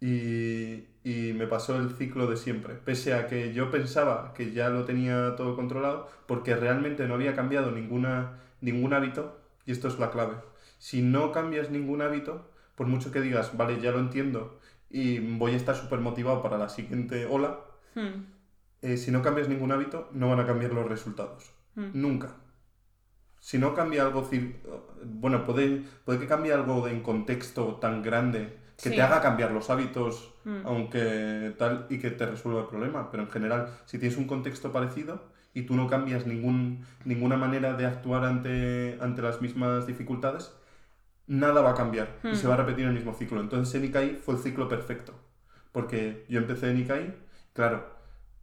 y, y me pasó el ciclo de siempre, pese a que yo pensaba que ya lo tenía todo controlado, porque realmente no había cambiado ninguna, ningún hábito, y esto es la clave. si no cambias ningún hábito, por mucho que digas, vale, ya lo entiendo y voy a estar súper motivado para la siguiente ola, Hmm. eh, si no cambias ningún hábito, no van a cambiar los resultados. Hmm. Nunca. Si no cambia algo, bueno, puede, puede que cambie algo en contexto tan grande que Sí. te haga cambiar los hábitos, Mm. aunque tal, y que te resuelva el problema. Pero en general, si tienes un contexto parecido y tú no cambias ningún, ninguna manera de actuar ante, ante las mismas dificultades, nada va a cambiar y se va a repetir el mismo ciclo. Entonces en Ikai fue el ciclo perfecto. Porque yo empecé en Ikai, claro,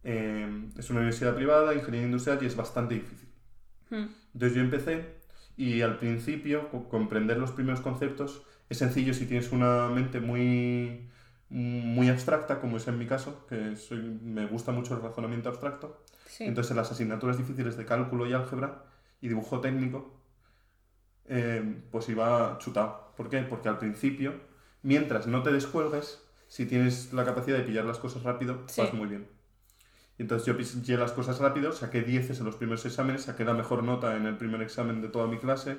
eh, es una universidad privada, ingeniería industrial y es bastante difícil. Hmm. Entonces yo empecé y al principio co- comprender los primeros conceptos es sencillo si tienes una mente muy, muy abstracta, como es en mi caso, que soy, me gusta mucho el razonamiento abstracto. Sí. Entonces en las asignaturas difíciles de cálculo y álgebra y dibujo técnico, eh, pues iba chutado. ¿Por qué? Porque al principio, mientras no te descuelgues, si tienes la capacidad de pillar las cosas rápido, Sí. vas muy bien. Y entonces yo pillé las cosas rápido, saqué 10 en los primeros exámenes, saqué la mejor nota en el primer examen de toda mi clase,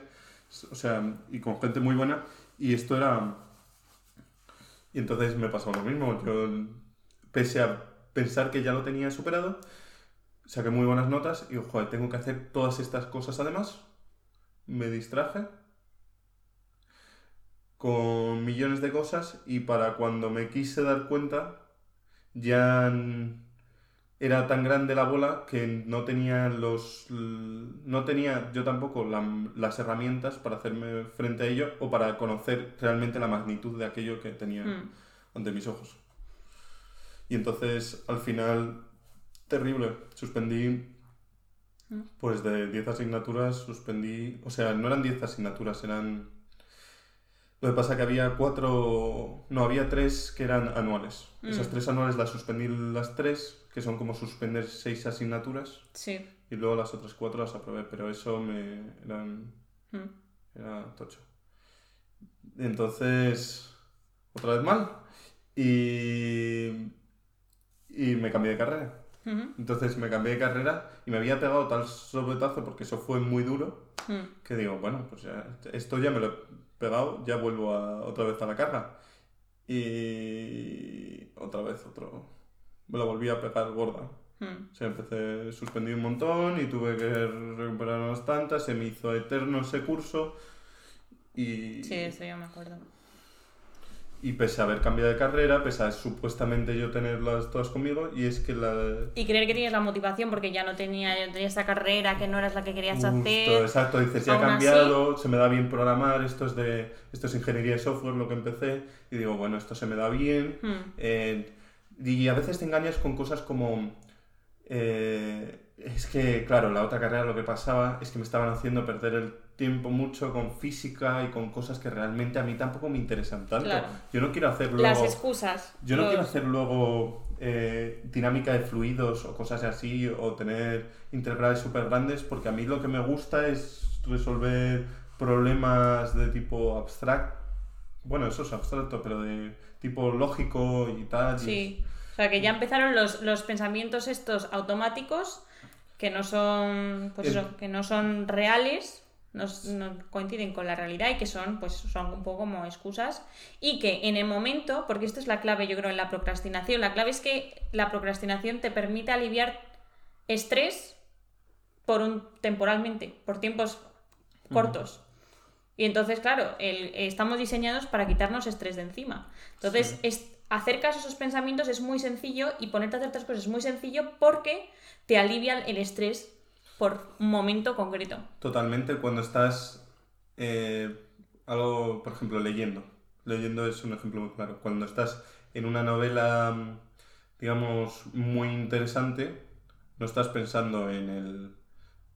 o sea, y con gente muy buena, y esto era... Y entonces me pasó lo mismo, yo, pese a pensar que ya lo tenía superado, saqué muy buenas notas y, joder, tengo que hacer todas estas cosas además, me distraje con millones de cosas y para cuando me quise dar cuenta ya era tan grande la bola que no tenía los no tenía yo tampoco la- las herramientas para hacerme frente a ello o para conocer realmente la magnitud de aquello que tenía Hmm. ante mis ojos. Y entonces, al final, terrible. Suspendí, Mm. pues de 10 asignaturas, suspendí, o sea, no eran 10 asignaturas, eran... Lo que pasa que había cuatro, no, había tres que eran anuales. Esas Mm. tres anuales las suspendí las tres, que son como suspender seis asignaturas, Sí. y luego las otras cuatro las aprobé, pero eso me eran Hmm. era tocho. Entonces, otra vez mal. Y, y me cambié de carrera. Entonces me cambié de carrera y me había pegado tal sobretazo porque eso fue muy duro Hmm. que digo, bueno, pues ya, esto ya me lo he pegado, ya vuelvo a- otra vez a la carga. Y otra vez otro. Me lo volví a pegar gorda. Hmm. O sea, empecé, suspendí un montón y tuve que recuperar unas tantas, se me hizo eterno ese curso y, Sí, eso yo me acuerdo. Y pese a haber cambiado de carrera, pese a supuestamente yo tenerlas todas conmigo, y es que la... Y creer que tienes la motivación porque ya no tenía, ya no tenía esta carrera, que no eras la que querías Justo, hacer. exacto, dices, ya he Aún así- cambiado, se me da bien programar, esto es, de, esto es ingeniería de software lo que empecé, y digo, bueno, esto se me da bien, Hmm. Eh, y a veces te engañas con cosas como... eh, es que, claro, la otra carrera lo que pasaba es que me estaban haciendo perder el tiempo mucho con física y con cosas que realmente a mí tampoco me interesan tanto. Claro. Yo no quiero hacer luego... Las excusas. Yo no los- quiero hacer luego eh, dinámica de fluidos o cosas así, o tener integrales súper grandes, porque a mí lo que me gusta es resolver problemas de tipo abstracto. Bueno, eso es abstracto, pero de tipo lógico y tal. y Sí. O sea, que ya empezaron los, los pensamientos estos automáticos que no son, pues El- eso, que no son reales, no, coinciden con la realidad y que son, pues, son un poco como excusas. Y que en el momento, porque esto es la clave, yo creo, en la procrastinación, la clave es que la procrastinación te permite aliviar estrés por un temporalmente, por tiempos cortos. Y entonces, claro, el- estamos diseñados para quitarnos estrés de encima. Entonces, Sí. es, hacer caso a esos pensamientos es muy sencillo y ponerte a hacer otras cosas es muy sencillo porque te alivian el estrés por un momento concreto. Totalmente, cuando estás eh, algo, por ejemplo, leyendo. Leyendo es un ejemplo muy claro. Cuando estás en una novela, digamos, muy interesante, no estás pensando en el,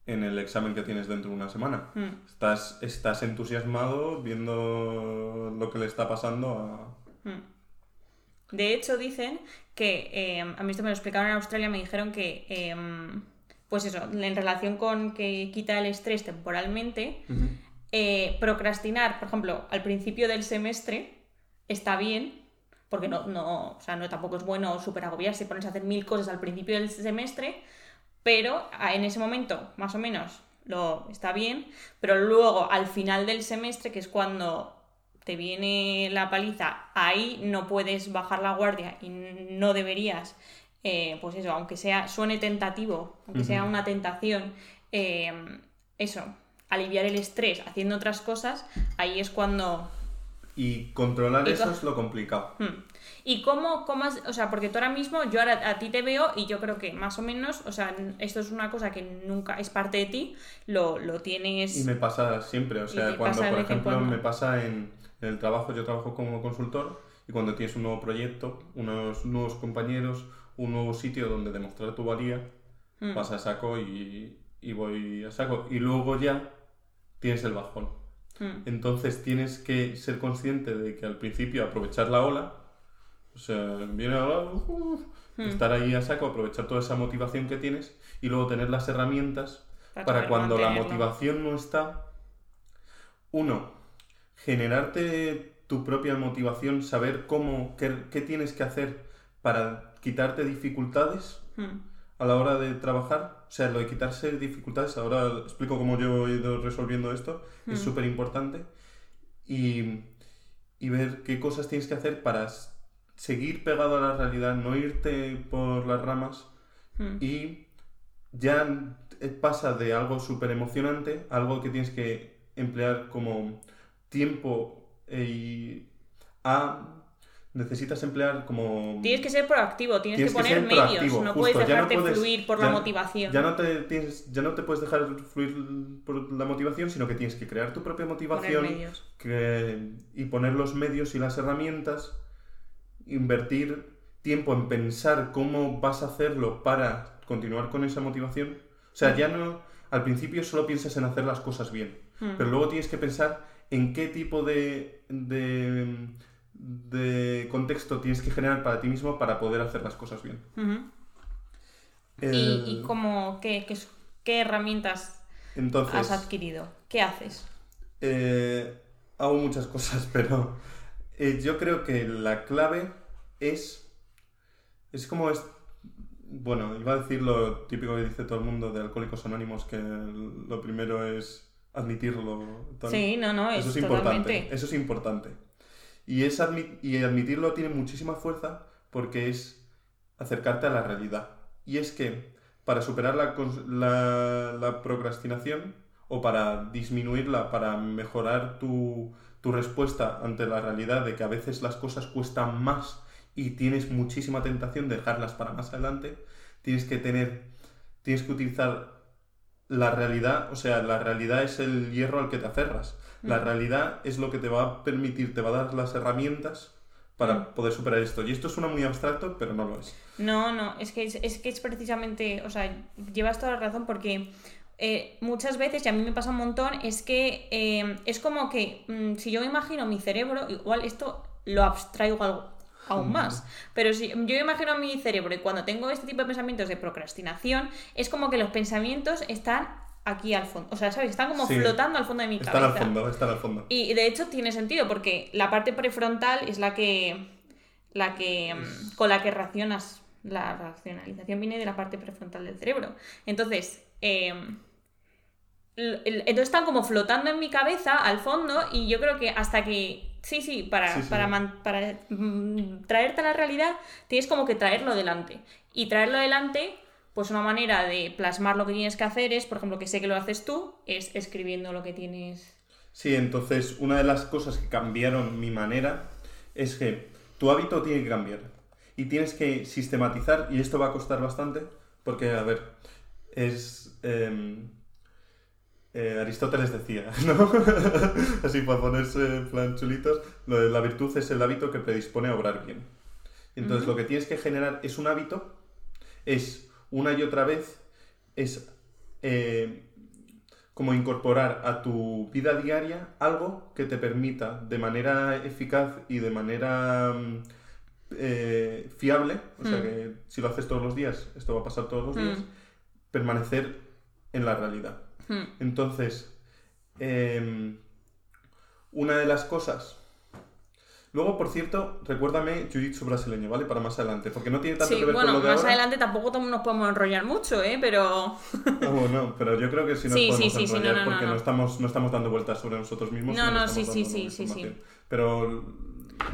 en el examen que tienes dentro de una semana. Mm, Estás, estás entusiasmado viendo lo que le está pasando a... mm. De hecho, dicen que, eh, a mí esto me lo explicaron en Australia, me dijeron que, eh, pues eso, en relación con que quita el estrés temporalmente, eh, procrastinar, por ejemplo, al principio del semestre está bien, porque no, no, o sea, no tampoco es bueno súper agobiarse, pones a hacer mil cosas al principio del semestre, pero a- en ese momento, más o menos, lo está bien, pero luego al final del semestre, que es cuando te viene la paliza, ahí no puedes bajar la guardia y no deberías, eh, pues eso, aunque sea, suene tentativo, aunque sea una tentación, eh, eso, aliviar el estrés haciendo otras cosas, ahí es cuando... Y controlar Y eso co- es lo complicado. Hmm. ¿Y cómo, cómo has- o sea, porque tú ahora mismo, yo ahora a ti te veo y yo creo que más o menos, o sea, esto es una cosa que nunca es parte de ti, lo, lo tienes... Y me pasa siempre, o sea, cuando, por ejemplo, cuando. me pasa en, en el trabajo, yo trabajo como consultor, y cuando tienes un nuevo proyecto, unos nuevos compañeros, un nuevo sitio donde demostrar tu valía, Hmm. vas a saco y, y voy a saco. Y luego ya tienes el bajón. Hmm. Entonces tienes que ser consciente de que al principio aprovechar la ola, o sea, viene la ola, uf, Hmm. estar ahí a saco, aprovechar toda esa motivación que tienes y luego tener las herramientas Para cuando la motivación no está, uno, generarte tu propia motivación, saber cómo, qué, qué tienes que hacer para quitarte dificultades Hmm. a la hora de trabajar, o sea, lo de quitarse dificultades, ahora explico cómo yo he ido resolviendo esto, es Mm. súper importante, y, y ver qué cosas tienes que hacer para seguir pegado a la realidad, no irte por las ramas Hmm. y ya eh, pasa de algo súper emocionante a algo que tienes que emplear como tiempo eh, y a necesitas emplear como Tienes que ser proactivo, tienes, Tienes que poner medios, no justo, puedes no dejarte puedes- fluir por ya- la motivación. ya no te tienes ya no te puedes dejar fluir por la motivación sino que tienes que crear tu propia poner motivación medios. que- y poner los medios y las herramientas, invertir tiempo en pensar cómo vas a hacerlo para continuar con esa motivación. O sea, ya no, al principio solo piensas en hacer las cosas bien, Hmm. pero luego tienes que pensar en qué tipo de, de, de contexto tienes que generar para ti mismo para poder hacer las cosas bien. El- ¿Y, y cómo, qué, qué, qué herramientas Entonces, has adquirido? ¿Qué haces? Eh, hago muchas cosas, pero eh, yo creo que la clave es. Es como es. Bueno, iba a decir lo típico que dice todo el mundo de Alcohólicos Anónimos, que lo primero es admitirlo. tal. Sí, no, no, es, Eso es importante. totalmente. Eso es importante. Y, es admitirlo tiene muchísima fuerza porque es acercarte a la realidad. Y es que para superar la, la, la procrastinación o para disminuirla, para mejorar tu, tu respuesta ante la realidad de que a veces las cosas cuestan más y tienes muchísima tentación de dejarlas para más adelante, tienes que tener, tienes que utilizar la realidad, o sea, la realidad es el hierro al que te aferras. La realidad es lo que te va a permitir, te va a dar las herramientas para poder superar esto. Y esto suena muy abstracto, pero no lo es. No, no, es que es, es que es precisamente, o sea, llevas toda la razón porque eh, muchas veces, y a mí me pasa un montón, es que eh, es como que mm, si yo me imagino mi cerebro, igual esto lo abstraigo algo aún más, pero si yo imagino mi cerebro y cuando tengo este tipo de pensamientos de procrastinación, es como que los pensamientos están aquí al fondo, o sea, ¿sabes? Están como Sí. flotando al fondo de mi Están cabeza. al fondo, están al fondo. Y de hecho tiene sentido porque la parte prefrontal es la que la que mm, con la que racionas la racionalización viene de la parte prefrontal del cerebro. Entonces, eh, entonces están como flotando en mi cabeza al fondo y yo creo que hasta que sí, sí, para, Sí, sí. para, man- para mm, traerte a la realidad tienes como que traerlo delante. Y traerlo delante, pues una manera de plasmar lo que tienes que hacer es, por ejemplo, que sé que lo haces tú, es escribiendo lo que tienes Sí, entonces una de las cosas que cambiaron mi manera es que tu hábito tiene que cambiar. Y tienes que sistematizar, y esto va a costar bastante, porque, a ver, es... em, eh, Aristóteles decía, ¿no? Así para ponerse en plan chulitos, lo de la virtud es el hábito que predispone a obrar bien. Entonces lo que tienes que generar es un hábito, es una y otra vez, es eh, como incorporar a tu vida diaria algo que te permita de manera eficaz y de manera mm, eh, fiable, o sea Mm. que si lo haces todos los días, esto va a pasar todos los días, Mm. permanecer en la realidad. Hmm. Entonces, em, una de las cosas, Luego, por cierto, recuérdame Jiu-Jitsu brasileño, ¿vale? Para más adelante, porque no tiene tanto Sí, que ver bueno, con lo de más ahora. adelante tampoco nos podemos enrollar mucho, ¿eh? Pero... Ah, bueno, pero yo creo que sí nos Sí, podemos sí, enrollar no, no, porque no, no, no. estamos, no estamos dando vueltas sobre nosotros mismos. No, no, sí, sí, sí, sí, sí. Pero...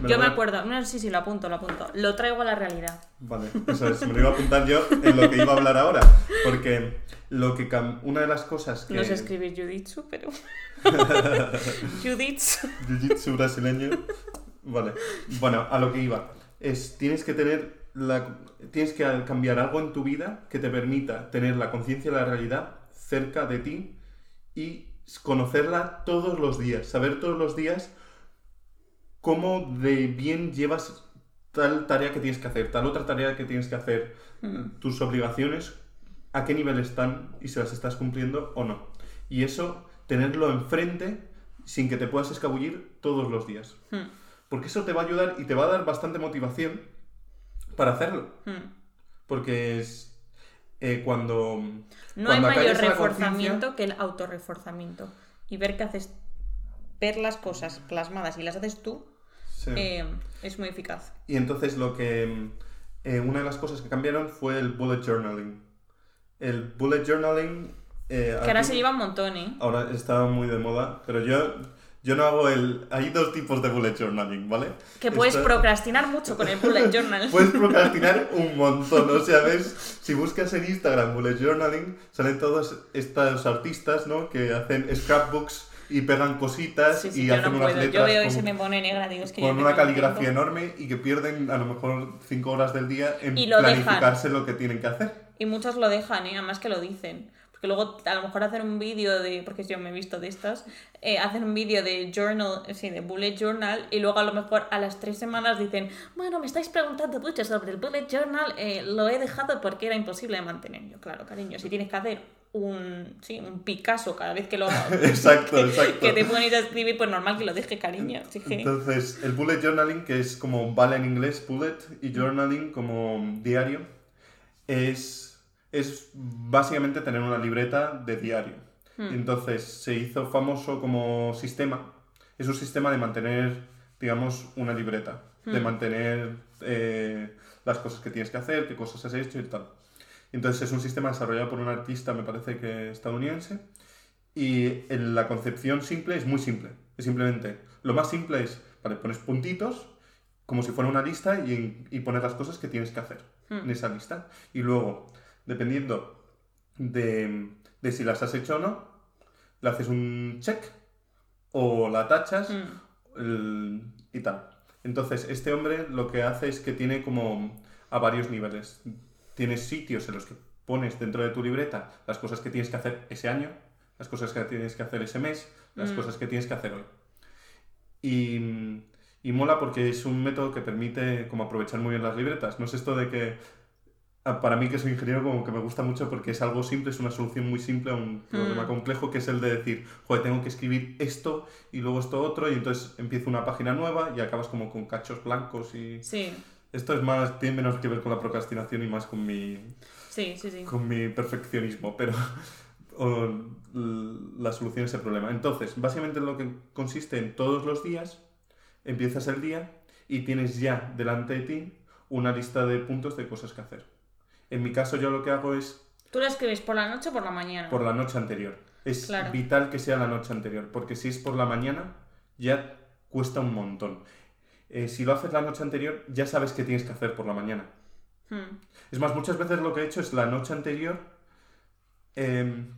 lo Yo me acuerdo, no, sí, sí, lo apunto, lo apunto. Lo traigo a la realidad. Vale, eso es, me lo iba a apuntar yo en lo que iba a hablar ahora. Porque lo que cam- una de las cosas que... No sé escribir Juditsu, pero... Juditsu. Jiu-Jitsu brasileño. Vale. Bueno, a lo que iba. Es, tienes que tener la, tienes que cambiar algo en tu vida que te permita tener la conciencia de la realidad cerca de ti y conocerla todos los días. Saber todos los días cómo de bien llevas tal tarea que tienes que hacer, tal otra tarea que tienes que hacer, tus obligaciones, a qué nivel están y si las estás cumpliendo o no. Y eso, tenerlo enfrente sin que te puedas escabullir todos los días. Hmm, Porque eso te va a ayudar y te va a dar bastante motivación para hacerlo. hmm. Porque es eh, cuando... No hay mayor reforzamiento que el autorreforzamiento. Y ver que haces... Ver las cosas plasmadas y las haces tú Sí. eh, es muy eficaz. Y entonces lo que... eh, una de las cosas que cambiaron fue el bullet journaling. El bullet journaling... Que ahora aquí- se lleva un montón, ¿eh? Ahora está muy de moda, pero yo, yo no hago el... Hay dos tipos de bullet journaling, ¿vale? Que puedes procrastinar mucho con el bullet journal. Puedes procrastinar un montón, o sea, ves, si buscas en Instagram bullet journaling, salen todos estos artistas, ¿no? Que hacen scrapbooks y pegan cositas Sí, sí, y hacen no unas puedo. letras Yo veo y con, se me pone negra, digo, es que yo con no una caligrafía enorme y que pierden a lo mejor cinco horas del día en Y lo dejan. planificarse lo que tienen que hacer. Y muchos lo dejan, ¿eh? Además que lo dicen. Porque luego a lo mejor hacen un vídeo de, porque yo me he visto de estas, eh, hacen un vídeo de journal, sí, de bullet journal, y luego a lo mejor a las tres semanas dicen, bueno, me estáis preguntando mucho sobre el bullet journal, eh, lo he dejado porque era imposible de mantener. Yo, claro, cariño, si tienes que hacer un, sí, un Picasso cada vez que lo Exacto, exacto. que te pones a escribir, pues normal que lo deje, cariño. Así que... Entonces, el bullet journaling, que es como vale en inglés, bullet, y journaling como diario, es, es básicamente tener una libreta de diario. Entonces, se hizo famoso como sistema. Es un sistema de mantener, digamos, una libreta. De mantener eh, las cosas que tienes que hacer, qué cosas has hecho y tal. Entonces, es un sistema desarrollado por un artista, me parece que estadounidense. Y en la concepción simple es muy simple. Es simplemente, lo más simple es, vale, pones puntitos como si fuera una lista y, y pones las cosas que tienes que hacer en esa lista. Y luego, dependiendo de, de si las has hecho o no, le haces un check o la tachas Mm. el- y tal. Entonces, este hombre lo que hace es que tiene como a varios niveles. Tienes sitios en los que pones dentro de tu libreta las cosas que tienes que hacer ese año, las cosas que tienes que hacer ese mes, las Mm. cosas que tienes que hacer hoy. Y, y mola porque es un método que permite como aprovechar muy bien las libretas. No es esto de que, para mí que soy ingeniero, como que me gusta mucho porque es algo simple, es una solución muy simple a un problema Mm. complejo, que es el de decir, joder, tengo que escribir esto y luego esto otro, y entonces empiezo una página nueva y acabas como con cachos blancos y... Sí, Esto es más, tiene menos que ver con la procrastinación y más con mi, sí, sí, sí. con mi perfeccionismo, pero o, la solución a ese problema. Entonces, básicamente lo que consiste en todos los días, empiezas el día y tienes ya delante de ti una lista de puntos de cosas que hacer. En mi caso yo lo que hago es ¿Tú lo escribes por la noche o por la mañana? por la noche anterior. Es Claro. vital que sea la noche anterior, porque si es por la mañana ya cuesta un montón. Eh, si lo haces la noche anterior, ya sabes qué tienes que hacer por la mañana. Hmm. Es más, muchas veces lo que he hecho es la noche anterior em,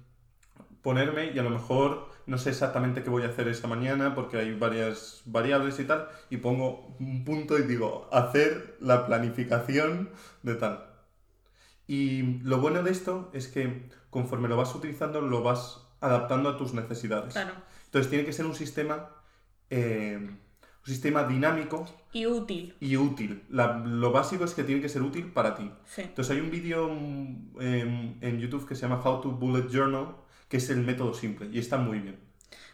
ponerme y a lo mejor no sé exactamente qué voy a hacer esa mañana porque hay varias variables y tal, y pongo un punto y digo, hacer la planificación de tal. Y lo bueno de esto es que conforme lo vas utilizando, lo vas adaptando a tus necesidades. Claro. Entonces tiene que ser un sistema, em, un sistema dinámico Y útil. y útil. La- lo básico es que tiene que ser útil para ti. Sí. Entonces hay un vídeo mm, en, en YouTube que se llama How to Bullet Journal, que es el método simple y está muy bien.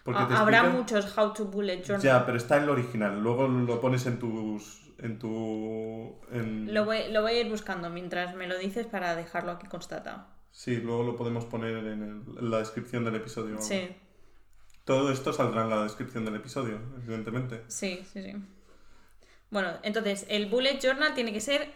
Porque te Habrá explica- muchos how to bullet journal. Ya, pero está en el original. Luego lo pones en tus... En tu... en- Lo voy, lo voy a ir buscando mientras me lo dices para dejarlo aquí constatado. Sí, luego lo podemos poner en, el- en la descripción del episodio. Sí, Todo esto saldrá en la descripción del episodio, evidentemente. sí, sí, sí. Bueno, entonces el bullet journal tiene que ser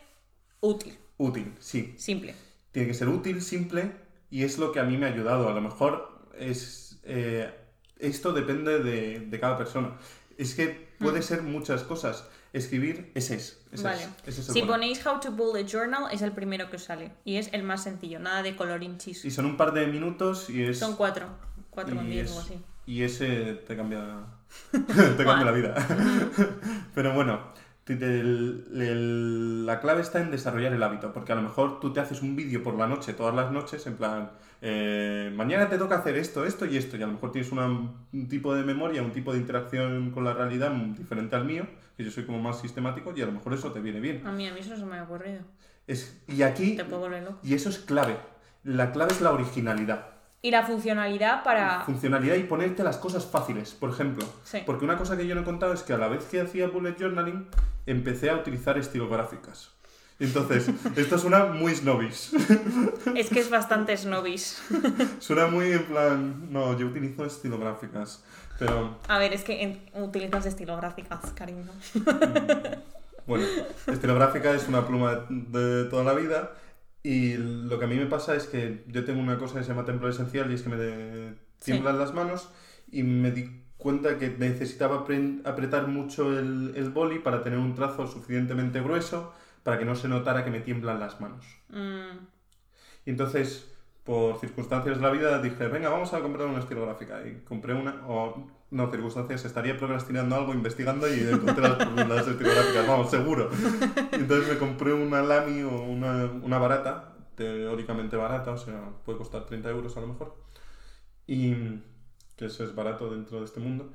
útil, Útil, sí. simple. Tiene que ser útil, simple, y es lo que a mí me ha ayudado. A lo mejor es. eh, esto depende de, de cada persona. Es que puede ser muchas cosas. Escribir, ese es. ese. Vale. es, ese es Si ponéis How to Bullet Journal es el primero que os sale y es el más sencillo, nada de colorín chis. Y son un par de minutos y es. Son cuatro, cuatro con y diez algo así. Y ese te cambia, te cambia la vida. Pero bueno, el- el- la clave está en desarrollar el hábito, porque a lo mejor tú te haces un vídeo por la noche, todas las noches, en plan, eh, mañana te toca hacer esto, esto y esto, y a lo mejor tienes una- un tipo de memoria, un tipo de interacción con la realidad diferente al mío, que yo soy como más sistemático, y a lo mejor eso te viene bien. A mí, a mí eso no se me ha ocurrido. Es, y aquí, Te puedo volver loco. y eso es clave, la clave es la originalidad. Y la funcionalidad para... funcionalidad y ponerte las cosas fáciles, por ejemplo. Sí. Porque una cosa que yo no he contado es que a la vez que hacía bullet journaling, empecé a utilizar estilográficas. Entonces, esto suena muy snobbish. Es que es bastante snobbish. suena muy en plan, no, yo utilizo estilográficas. Pero, A ver, es que en- utilizas estilográficas, cariño. bueno, estilográfica es una pluma de toda la vida. Y lo que a mí me pasa es que yo tengo una cosa que se llama templo esencial y es que me de- Sí. tiemblan las manos y me di cuenta que necesitaba apretar mucho el, el boli para tener un trazo suficientemente grueso para que no se notara que me tiemblan las manos. Mm, Y entonces, por circunstancias de la vida, dije, venga, vamos a comprar una estilográfica. Y compré una, o no, circunstancias, estaría procrastinando algo, investigando y encontré las, las estilográficas, vamos, seguro. Y entonces me compré una Lamy o una, una barata, teóricamente barata, o sea, puede costar 30 euros a lo mejor. Y que eso es barato dentro de este mundo.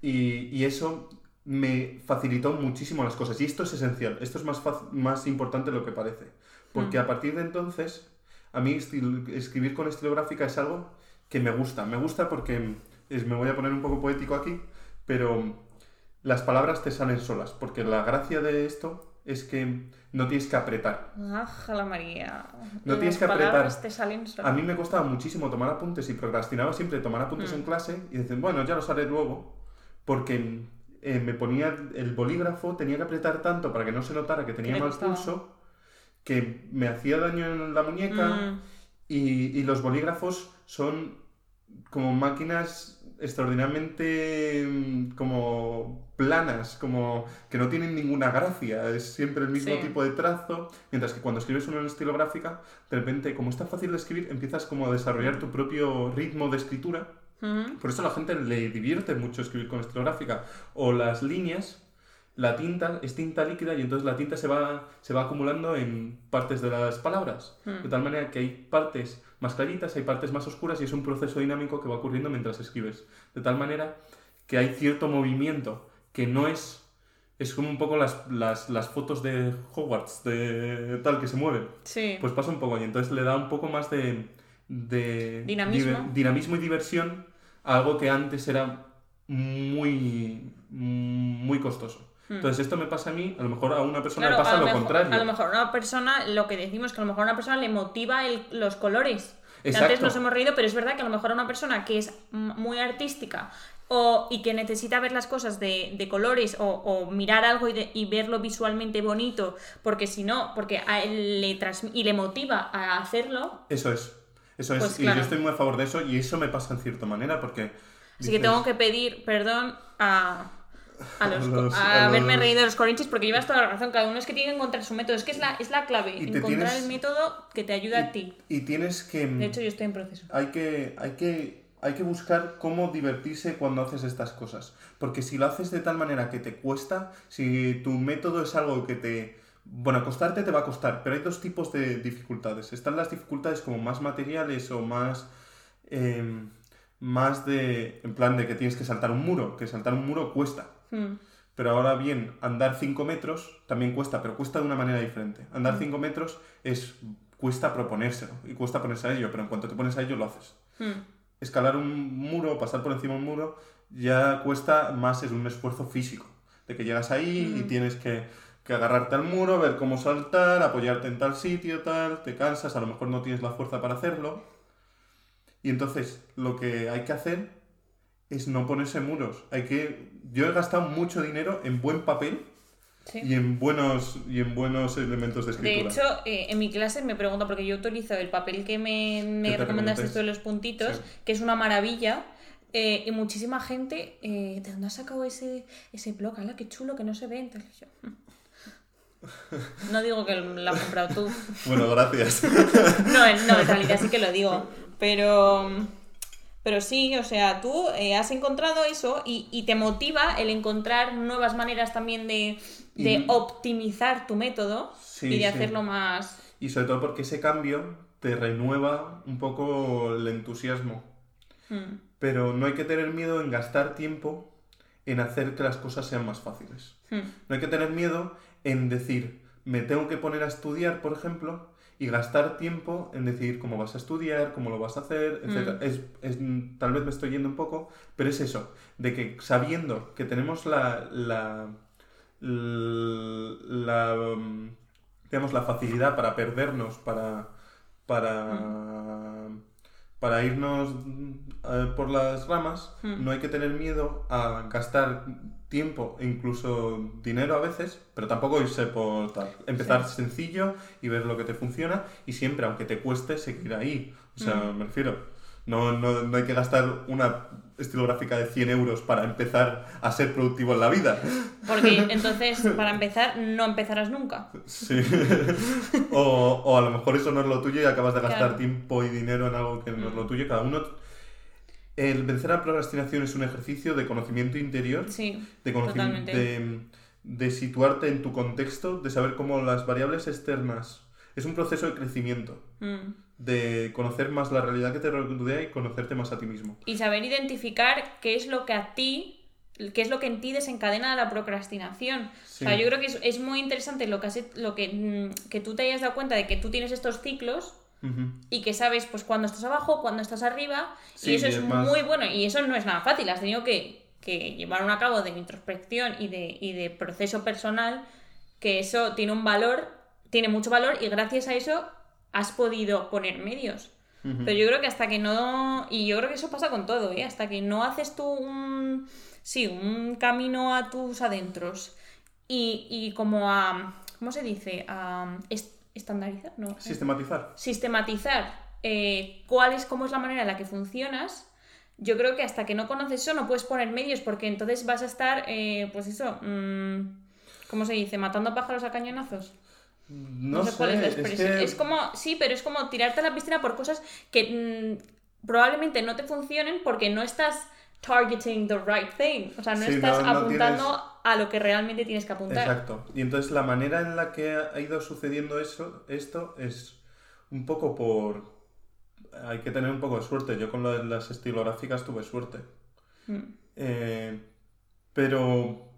Y, y eso me facilitó muchísimo las cosas. Y esto es esencial, esto es más, más importante de lo que parece. Porque Mm. a partir de entonces, a mí estil- escribir con estilográfica es algo que me gusta. Me gusta porque, es, me voy a poner un poco poético aquí, pero las palabras te salen solas. Porque la gracia de esto es que no tienes que apretar. Ájala María. No Las tienes que apretar. te salen A solas. mí me costaba muchísimo tomar apuntes y procrastinaba siempre tomar apuntes Mm. en clase y decir, bueno, ya los haré luego, porque eh, me ponía el bolígrafo, tenía que apretar tanto para que no se notara que tenía mal pulso, que me hacía daño en la muñeca Mm, y, y los bolígrafos son como máquinas extraordinariamente mm, como planas, como que no tienen ninguna gracia, es siempre el mismo Sí. tipo de trazo, mientras que cuando escribes una estilográfica, de repente, como es tan fácil de escribir, empiezas como a desarrollar tu propio ritmo de escritura. mm. Por eso a la gente le divierte mucho escribir con estilográfica. O las líneas, la tinta es tinta líquida y entonces la tinta se va, se va acumulando en partes de las palabras. Mm. De tal manera que hay partes más claritas, hay partes más oscuras y es un proceso dinámico que va ocurriendo mientras escribes. De tal manera que hay cierto movimiento que no es... Es como un poco las, las, las fotos de Hogwarts, de tal, que se mueven. Sí. Pues pasa un poco y entonces le da un poco más de, de Dinamismo. dinamismo y diversión a algo que antes era muy, muy costoso. Entonces esto me pasa a mí, a lo mejor a una persona. Claro, le pasa a lo mejor, contrario. A lo mejor a una persona, lo que decimos, que a lo mejor a una persona le motiva el- los colores. Que Exacto. antes nos hemos reído, pero es verdad que a lo mejor a una persona que es muy artística o, y que necesita ver las cosas de, de colores o, o mirar algo y, de- y verlo visualmente bonito, porque si no, porque a él le y le motiva a hacerlo, Eso es, eso es. Pues y claro. yo estoy muy a favor de eso y eso me pasa en cierta manera porque... Así que dices, tengo que pedir perdón a, a, los, los- a a haberme los- reído de los corinchis porque llevas toda la razón. Cada uno es que tiene que encontrar su método. Es que es la, es la clave. Encontrar tienes- el método que te ayude a ti. Y tienes que... De hecho, yo estoy en proceso. hay que, hay que, hay que buscar cómo divertirse cuando haces estas cosas. Porque si lo haces de tal manera que te cuesta, si tu método es algo que te... Bueno, costarte te va a costar, pero hay dos tipos de dificultades. Están las dificultades como más materiales o más... eh, más de... En plan de que tienes que saltar un muro, que saltar un muro cuesta. Hmm. Pero ahora bien, andar 5 metros también cuesta, pero cuesta de una manera diferente. Andar 5 metros es cuesta proponérselo y cuesta ponerse a ello, pero en cuanto te pones a ello lo haces. Hmm. Escalar un muro, pasar por encima de un muro, ya cuesta más, es un esfuerzo físico. De que llegas ahí y tienes que, que agarrarte al muro, ver cómo saltar, apoyarte en tal sitio, tal, te cansas, a lo mejor no tienes la fuerza para hacerlo. Y entonces lo que hay que hacer es no ponerse muros. Hay que. Yo he gastado mucho dinero en buen papel Sí. y en buenos y en buenos elementos de De escritura. hecho, eh, en mi clase me preguntan, porque yo utilizo el papel que me, me recomendaste tú de los puntitos, Sí. que es una maravilla. eh, y muchísima gente, eh, ¿de dónde has sacado ese, ese blog? ¡Hala, qué chulo, que no se ve! Entonces yo, "Mm". No digo que lo has comprado tú. Bueno, gracias. No, no, en realidad sí que lo digo. Pero, pero sí, o sea, tú eh, has encontrado eso y, y te motiva el encontrar nuevas maneras también de, de Y- optimizar tu método Sí, y de sí. hacerlo más... y sobre todo porque ese cambio te renueva un poco el entusiasmo. Mm, Pero no hay que tener miedo en gastar tiempo en hacer que las cosas sean más fáciles. mm, No hay que tener miedo en decir, me tengo que poner a estudiar, por ejemplo, y gastar tiempo en decidir cómo vas a estudiar, cómo lo vas a hacer, etc. Mm. Es, es- tal vez me estoy yendo un poco, pero es eso, de que sabiendo que tenemos la, la, la, mm, digamos, la facilidad para perdernos, para, para, para irnos mm, eh, por las ramas, Mm. no hay que tener miedo a gastar tiempo e incluso dinero a veces, pero tampoco irse por tal. Empezar sencillo y ver lo que te funciona y siempre, aunque te cueste, seguir ahí. O sea, Mm. me refiero. No, no, no hay que gastar una estilográfica de 100 euros para empezar a ser productivo en la vida. Porque entonces, para empezar, no empezarás nunca. Sí. o, o a lo mejor eso no es lo tuyo y acabas de gastar Claro. tiempo y dinero en algo que no es lo tuyo. Cada uno. El vencer la procrastinación es un ejercicio de conocimiento interior, Sí, de, situarte en tu contexto, de saber cómo las variables externas. Es un proceso de crecimiento, Mm. de conocer más la realidad que te rodea y conocerte más a ti mismo. Y saber identificar qué es lo que a ti, qué es lo que en ti desencadena la procrastinación. Sí. O sea, yo creo que es, es muy interesante lo que, has- lo que, mm, que tú te hayas dado cuenta de que tú tienes estos ciclos Y que sabes pues cuando estás abajo, cuando estás arriba, Sí, y eso y es muy bueno, y eso no es nada fácil, has tenido que, que llevar a cabo de introspección y de, y de proceso personal, que eso tiene un valor, tiene mucho valor, y gracias a eso has podido poner medios. Pero yo creo que hasta que no, y yo creo que eso pasa con todo, ¿eh? hasta que no haces tú un, sí, un camino a tus adentros y, y como a, ¿cómo se dice? A est- estandarizar, ¿no? Sistematizar. sistematizar eh, cuál es, cómo es la manera en la que funcionas, yo creo que hasta que no conoces eso no puedes poner medios porque entonces vas a estar, eh, pues eso, mm, ¿cómo se dice? Matando pájaros a cañonazos. No, No, sé, cuál es la expresión. que- Es como, sí, pero es como tirarte a la piscina por cosas que mm, probablemente no te funcionen porque no estás targeting the right thing. O sea, no Sí, estás no- no apuntando tienes- a lo que realmente tienes que apuntar. Exacto. Y entonces la manera en la que ha ido sucediendo eso, esto es un poco por... Hay que tener un poco de suerte. Yo con lo de las estilográficas tuve suerte. Mm. Eh, pero,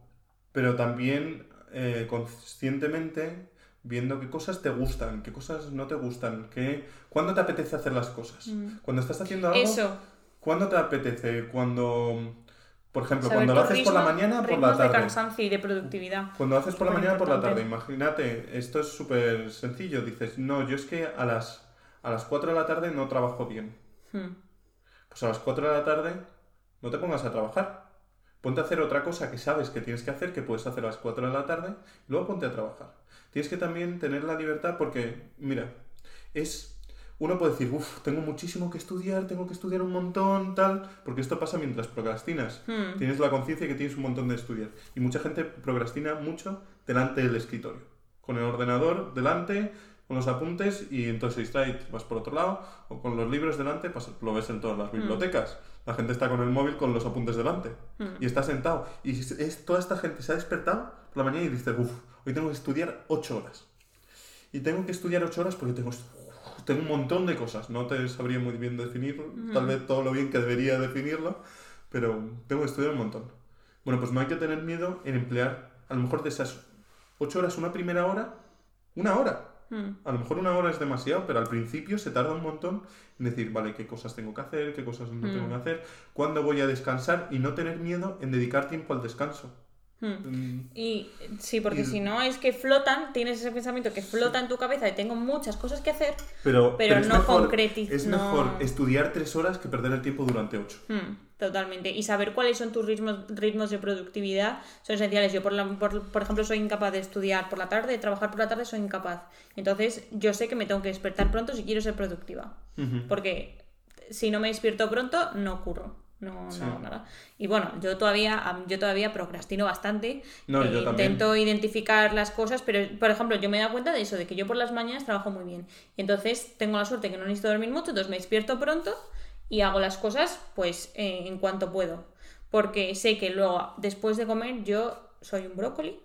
pero también eh, conscientemente viendo qué cosas te gustan, qué cosas no te gustan, qué, cuándo te apetece hacer las cosas. Mm. Cuando estás haciendo algo, Eso, ¿cuándo te apetece? Cuando, por ejemplo, saber cuando lo haces por la mañana por la ritmos de tarde. cansancio y de productividad. Cuando haces por la mañana por la tarde, imagínate, esto es súper sencillo. Dices, no, yo es que a las, a las 4 de la tarde no trabajo bien. Mm. Pues a las 4 de la tarde no te pongas a trabajar. Ponte a hacer otra cosa que sabes que tienes que hacer, que puedes hacer a las 4 de la tarde, y luego ponte a trabajar. Tienes que también tener la libertad porque, mira, es... Uno puede decir, uff, tengo muchísimo que estudiar, tengo que estudiar un montón, tal, porque esto pasa mientras procrastinas. Hmm. Tienes la conciencia que tienes un montón de estudiar. Y mucha gente procrastina mucho delante del escritorio. Con el ordenador delante, con los apuntes, y entonces se distrae vas por otro lado, o con los libros delante, pues lo ves en todas las bibliotecas. La gente está con el móvil con los apuntes delante. Mm. Y está sentado. Y es, toda esta gente se ha despertado por la mañana y dice, uff, hoy tengo que estudiar 8 horas. Y tengo que estudiar 8 horas porque tengo, tengo un montón de cosas. No te sabría muy bien definirlo, tal vez todo lo bien que debería definirlo, pero tengo que estudiar un montón. Bueno, pues no hay que tener miedo en emplear, a lo mejor de esas 8 horas, una primera hora, una hora. Mm. A lo mejor una hora es demasiado, pero al principio se tarda un montón en decir, vale, qué cosas tengo que hacer, qué cosas no tengo Mm. que hacer, cuándo voy a descansar y no tener miedo en dedicar tiempo al descanso. Mm, Y sí, porque Y- si no es que flotan, tienes ese pensamiento que flota en tu cabeza de tengo muchas cosas que hacer. Pero, Pero no mejor, concreti- Es no- mejor estudiar tres horas que perder el tiempo durante ocho. Hmm, totalmente. Y saber cuáles son tus ritmos, ritmos de productividad son esenciales. Yo, por, la- por, por ejemplo, soy incapaz de estudiar por la tarde, de trabajar por la tarde, soy incapaz. Entonces, yo sé que me tengo que despertar pronto si quiero ser productiva. Porque si no me despierto pronto, no curro. No, Sí. no hago nada. Y bueno, yo todavía, yo todavía procrastino bastante. No, Eh, yo también. Intento identificar las cosas, pero por ejemplo, yo me he dado cuenta de eso, de que yo por las mañanas trabajo muy bien. Y entonces tengo la suerte que no necesito dormir mucho, entonces me despierto pronto y hago las cosas pues eh, en cuanto puedo. Porque sé que luego, después de comer, yo soy un brócoli.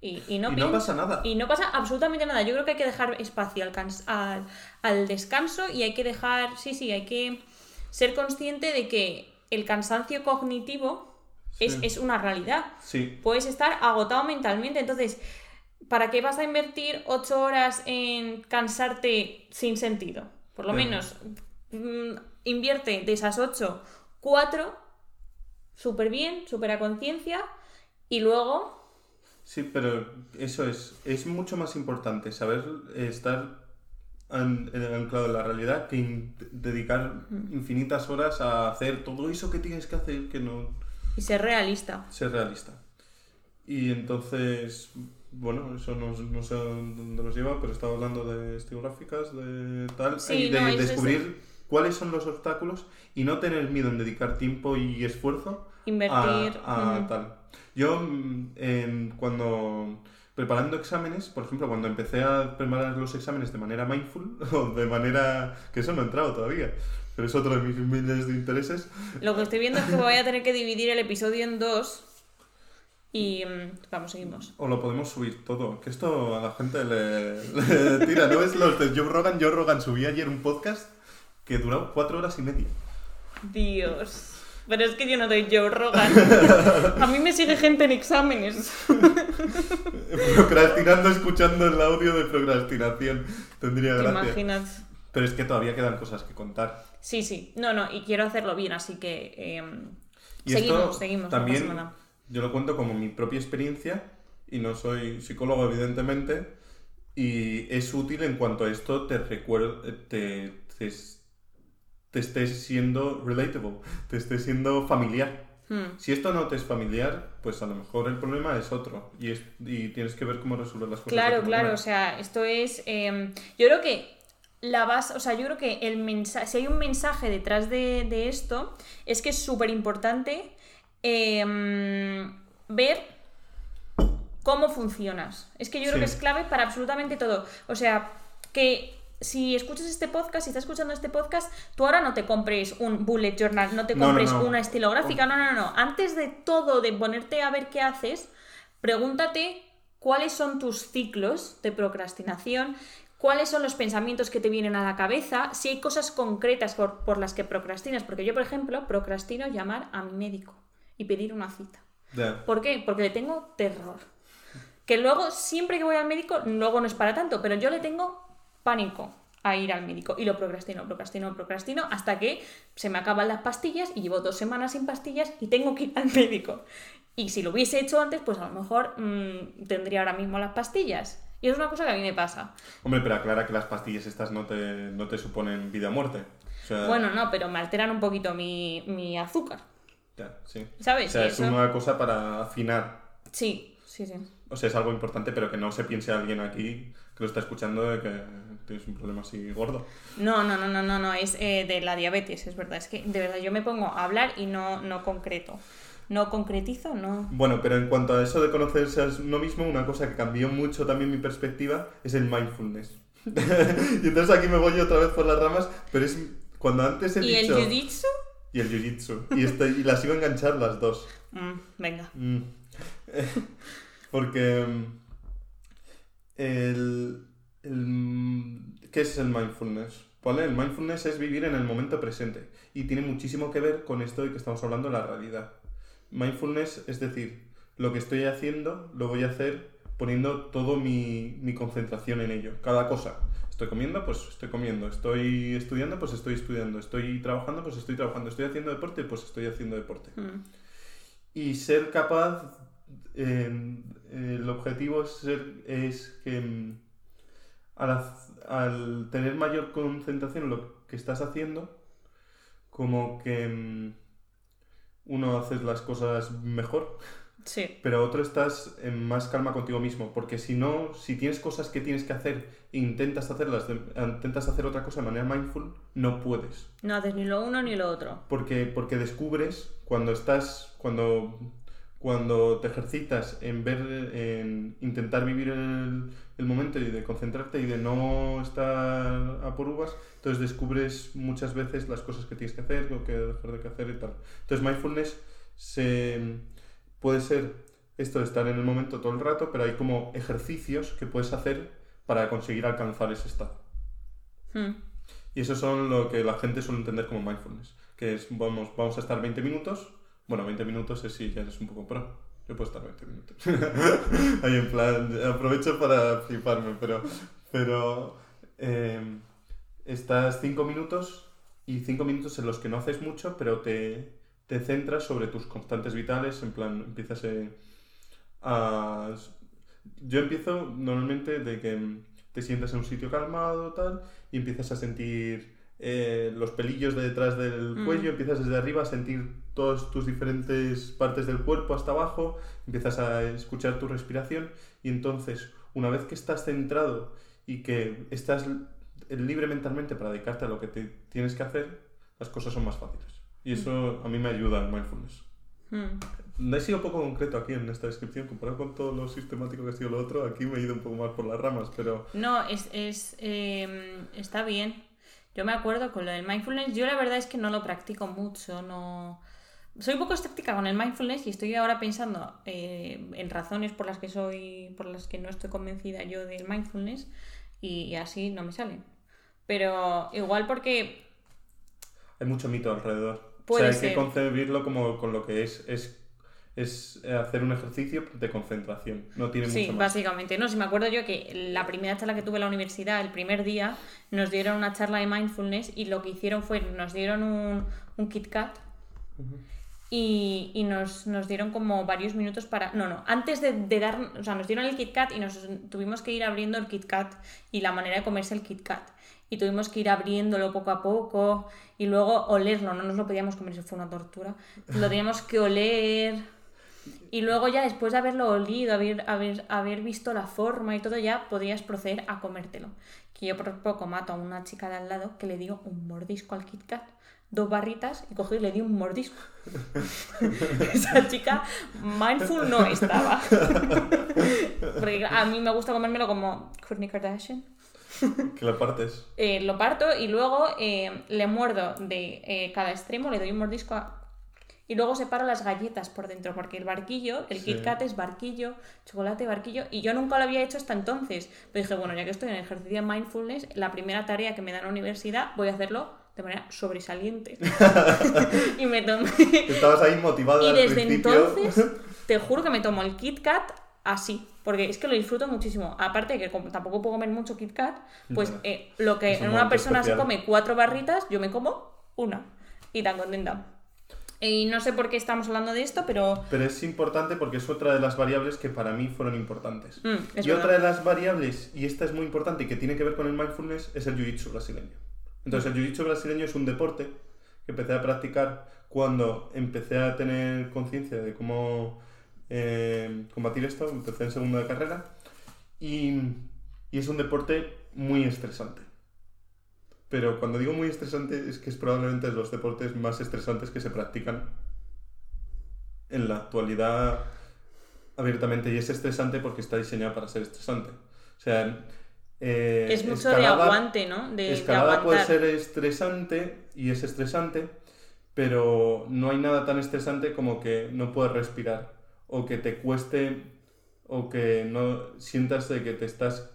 Y, y no, Y no pasa nada. Y no pasa absolutamente nada. Yo creo que hay que dejar espacio al, al, al descanso y hay que dejar, sí, sí, hay que ser consciente de que el cansancio cognitivo es, Sí. es una realidad Sí, puedes estar agotado mentalmente. Entonces, ¿para qué vas a invertir ocho horas en cansarte sin sentido? Por lo menos, mm, invierte de esas ocho, cuatro, súper bien, súper a conciencia, y luego, sí, pero eso es, es mucho más importante saber estar an- eh, anclado en la realidad que in- dedicar infinitas horas a hacer todo eso que tienes que hacer que no y ser realista. ser realista. Y entonces, bueno, eso no, no sé dónde nos lleva, pero estaba hablando de estilográficas, de tal, Sí, y de no, descubrir cuáles son los obstáculos y no tener miedo en dedicar tiempo y esfuerzo Invertir, a, a tal. Yo, en- cuando preparando exámenes, por ejemplo, cuando empecé a preparar los exámenes de manera mindful, o de manera que eso no ha entrado todavía, pero es otro de mis miles de intereses, Lo que estoy viendo es que voy a tener que dividir el episodio en dos. Y mm, vamos, seguimos. O lo podemos subir todo, que esto a la gente le, le tira. ¿No ves los de Joe Rogan? Joe Rogan subí ayer un podcast que duró cuatro horas y media. Dios. Pero es que yo no doy Joe Rogan. A mí me sigue gente en exámenes. Procrastinando, escuchando el audio de procrastinación. Tendría ¿Te gracia. imaginas? Pero es que todavía quedan cosas que contar. Sí, sí. No, no, y quiero hacerlo bien, así que eh, Y seguimos, esto seguimos. También no yo lo cuento como mi propia experiencia y no soy psicólogo, evidentemente. Y es útil en cuanto a esto te recuerdo, te, te, te esté siendo relatable, te esté siendo familiar. Hmm. Si esto no te es familiar, pues a lo mejor el problema es otro y, es, y tienes que ver cómo resolver las cosas. Claro, claro, o sea, esto es. eh, yo creo que la base, o sea, yo creo que el mensaje, si hay un mensaje detrás de, de esto, es que es súper importante eh, ver cómo funcionas. Es que yo creo que es clave para absolutamente todo. O sea, que si escuchas este podcast, si estás escuchando este podcast, tú ahora no te compres un bullet journal, no te No, no, compres no. una estilográfica, no, no, no. Antes de todo, de ponerte a ver qué haces, pregúntate cuáles son tus ciclos de procrastinación, cuáles son los pensamientos que te vienen a la cabeza, si hay cosas concretas por, por las que procrastinas. Porque yo, por ejemplo, procrastino llamar a mi médico y pedir una cita. ¿Por qué? Porque le tengo terror. Que luego, siempre que voy al médico, luego no es para tanto, pero yo le tengo pánico a ir al médico y lo procrastino, procrastino, procrastino hasta que se me acaban las pastillas y llevo dos semanas sin pastillas y tengo que ir al médico. Y si lo hubiese hecho antes, pues a lo mejor mm, tendría ahora mismo las pastillas. Y es una cosa que a mí me pasa. Hombre, pero aclara que las pastillas estas no te, no te suponen vida o muerte. O sea, Bueno, no, pero me alteran un poquito mi, mi azúcar. ya, sí. ¿Sabes? O sea, es eso- una cosa para afinar. Sí, sí, sí. O sea, es algo importante, pero que no se piense alguien aquí que lo está escuchando de que tienes un problema así gordo. No, no, no, no, no, no, es eh, de la diabetes, es verdad. Es que de verdad yo me pongo a hablar y no, no concreto. No concretizo, no. Bueno, pero en cuanto a eso de conocerse a uno mismo, una cosa que cambió mucho también mi perspectiva es el mindfulness. y entonces aquí me voy otra vez por las ramas, pero es cuando antes he ¿Y el jiu-jitsu? Y el jiu-jitsu. Y, y las iba a enganchar las dos. Mm, venga. Mm. Porque mm, el, el- ¿qué es el mindfulness? ¿Vale? El mindfulness es vivir en el momento presente y tiene muchísimo que ver con esto de que estamos hablando de la realidad. Mindfulness es decir, lo que estoy haciendo lo voy a hacer poniendo todo mi, mi concentración en ello, cada cosa. Estoy comiendo, pues estoy comiendo. Estoy estudiando, pues estoy estudiando. Estoy trabajando, pues estoy trabajando. Estoy haciendo deporte, pues estoy haciendo deporte Mm, y ser capaz eh, el objetivo es, ser- es que mm, al, haz- al tener mayor concentración en lo que estás haciendo, como que mm, uno haces las cosas mejor, Sí. pero otro estás en más calma contigo mismo, porque si no, si tienes cosas que tienes que hacer e intentas hacerlas, de- intentas hacer otra cosa de manera mindful, no puedes. No haces ni lo uno ni lo otro. Porque, porque descubres cuando estás, cuando, cuando te ejercitas en ver, en intentar vivir el, el momento y de concentrarte y de no estar a por uvas, entonces descubres muchas veces las cosas que tienes que hacer o que dejar de hacer y tal. Entonces mindfulness se, puede ser esto de estar en el momento todo el rato, pero hay como ejercicios que puedes hacer para conseguir alcanzar ese estado. Hmm. Y eso son lo que la gente suele entender como mindfulness. Que es, vamos, vamos a estar 20 minutos. Bueno, 20 minutos es si ya eres un poco pro. Yo puedo estar 20 minutos. Ahí en plan, aprovecho para fliparme, pero, pero eh, estás 5 minutos y 5 minutos en los que no haces mucho, pero te, te centras sobre tus constantes vitales. En plan, empiezas eh, a... Yo empiezo normalmente de que te sientas en un sitio calmado, tal, y empiezas a sentir eh, los pelillos de detrás del Mm. cuello, empiezas desde arriba a sentir todas tus diferentes partes del cuerpo hasta abajo, empiezas a escuchar tu respiración y entonces, una vez que estás centrado y que estás libre mentalmente para dedicarte a lo que te tienes que hacer, las cosas son más fáciles. Y eso a mí me ayuda en mindfulness. Hmm. He sido poco concreto aquí en esta descripción, comparado con todo lo sistemático que ha sido lo otro, aquí me he ido un poco más por las ramas, pero... No, es, es, eh, está bien. Yo me acuerdo con lo del mindfulness. Yo la verdad es que no lo practico mucho. No... Soy un poco escéptica con el mindfulness y estoy ahora pensando eh, en razones por las que soy, por las que no estoy convencida yo del mindfulness y, y así no me salen. Pero igual porque Hay mucho mito alrededor. Puede o sea, hay ser. que concebirlo como con lo que es, es, es hacer un ejercicio de concentración. No tiene Sí, mucho más. básicamente. No, si me acuerdo yo que la primera charla que tuve en la universidad, el primer día, nos dieron una charla de mindfulness y lo que hicieron fue, nos dieron un, un Kit Kat y, y nos, nos dieron como varios minutos para... No, no, antes de, de dar... O sea, nos dieron el Kit Kat y nos tuvimos que ir abriendo el Kit Kat y la manera de comerse el Kit Kat. Y tuvimos que ir abriéndolo poco a poco y luego olerlo, no nos lo podíamos comer, eso fue una tortura. Lo teníamos que oler... Y luego ya después de haberlo olido, haber, haber, haber visto la forma y todo, ya podías proceder a comértelo. Que yo por poco mato a una chica de al lado que le dio un mordisco al Kit Kat, dos barritas y cogí y le di un mordisco. Esa chica mindful no estaba. Porque a mí me gusta comérmelo como Kourtney Kardashian. Que la partes. Eh, lo parto y luego eh, le muerdo de eh, cada extremo, le doy un mordisco a- y luego separo las galletas por dentro, porque el barquillo, el Sí. Kit Kat es barquillo, chocolate, barquillo, y yo nunca lo había hecho hasta entonces. Pero dije, bueno, ya que estoy en el ejercicio de mindfulness, la primera tarea que me da la universidad, voy a hacerlo de manera sobresaliente. y me tomé... Estabas ahí motivada Y desde principio. entonces, te juro que me tomo el Kit Kat así, porque es que lo disfruto muchísimo. Aparte de que como tampoco puedo comer mucho Kit Kat, pues eh, lo que Es un en una persona especial. se come cuatro barritas, yo me como una. Y tan contenta. Y no sé por qué estamos hablando de esto, pero... Pero es importante porque es otra de las variables que para mí fueron importantes. mm, y verdad. otra de las variables, y esta es muy importante y que tiene que ver con el mindfulness, es el jiu-jitsu brasileño. Entonces, el jiu-jitsu brasileño es un deporte que empecé a practicar cuando empecé a tener conciencia de cómo eh, combatir esto, empecé en segunda de carrera, y, y es un deporte muy estresante. Pero cuando digo muy estresante es que es probablemente de los deportes más estresantes que se practican en la actualidad abiertamente y es estresante porque está diseñado para ser estresante. O sea, eh, Es mucho de escalada- aguante, ¿no? De, de escalada puede aguantar. ser estresante y es estresante, pero no hay nada tan estresante como que no puedes respirar o que te cueste o que no sientas de que te estás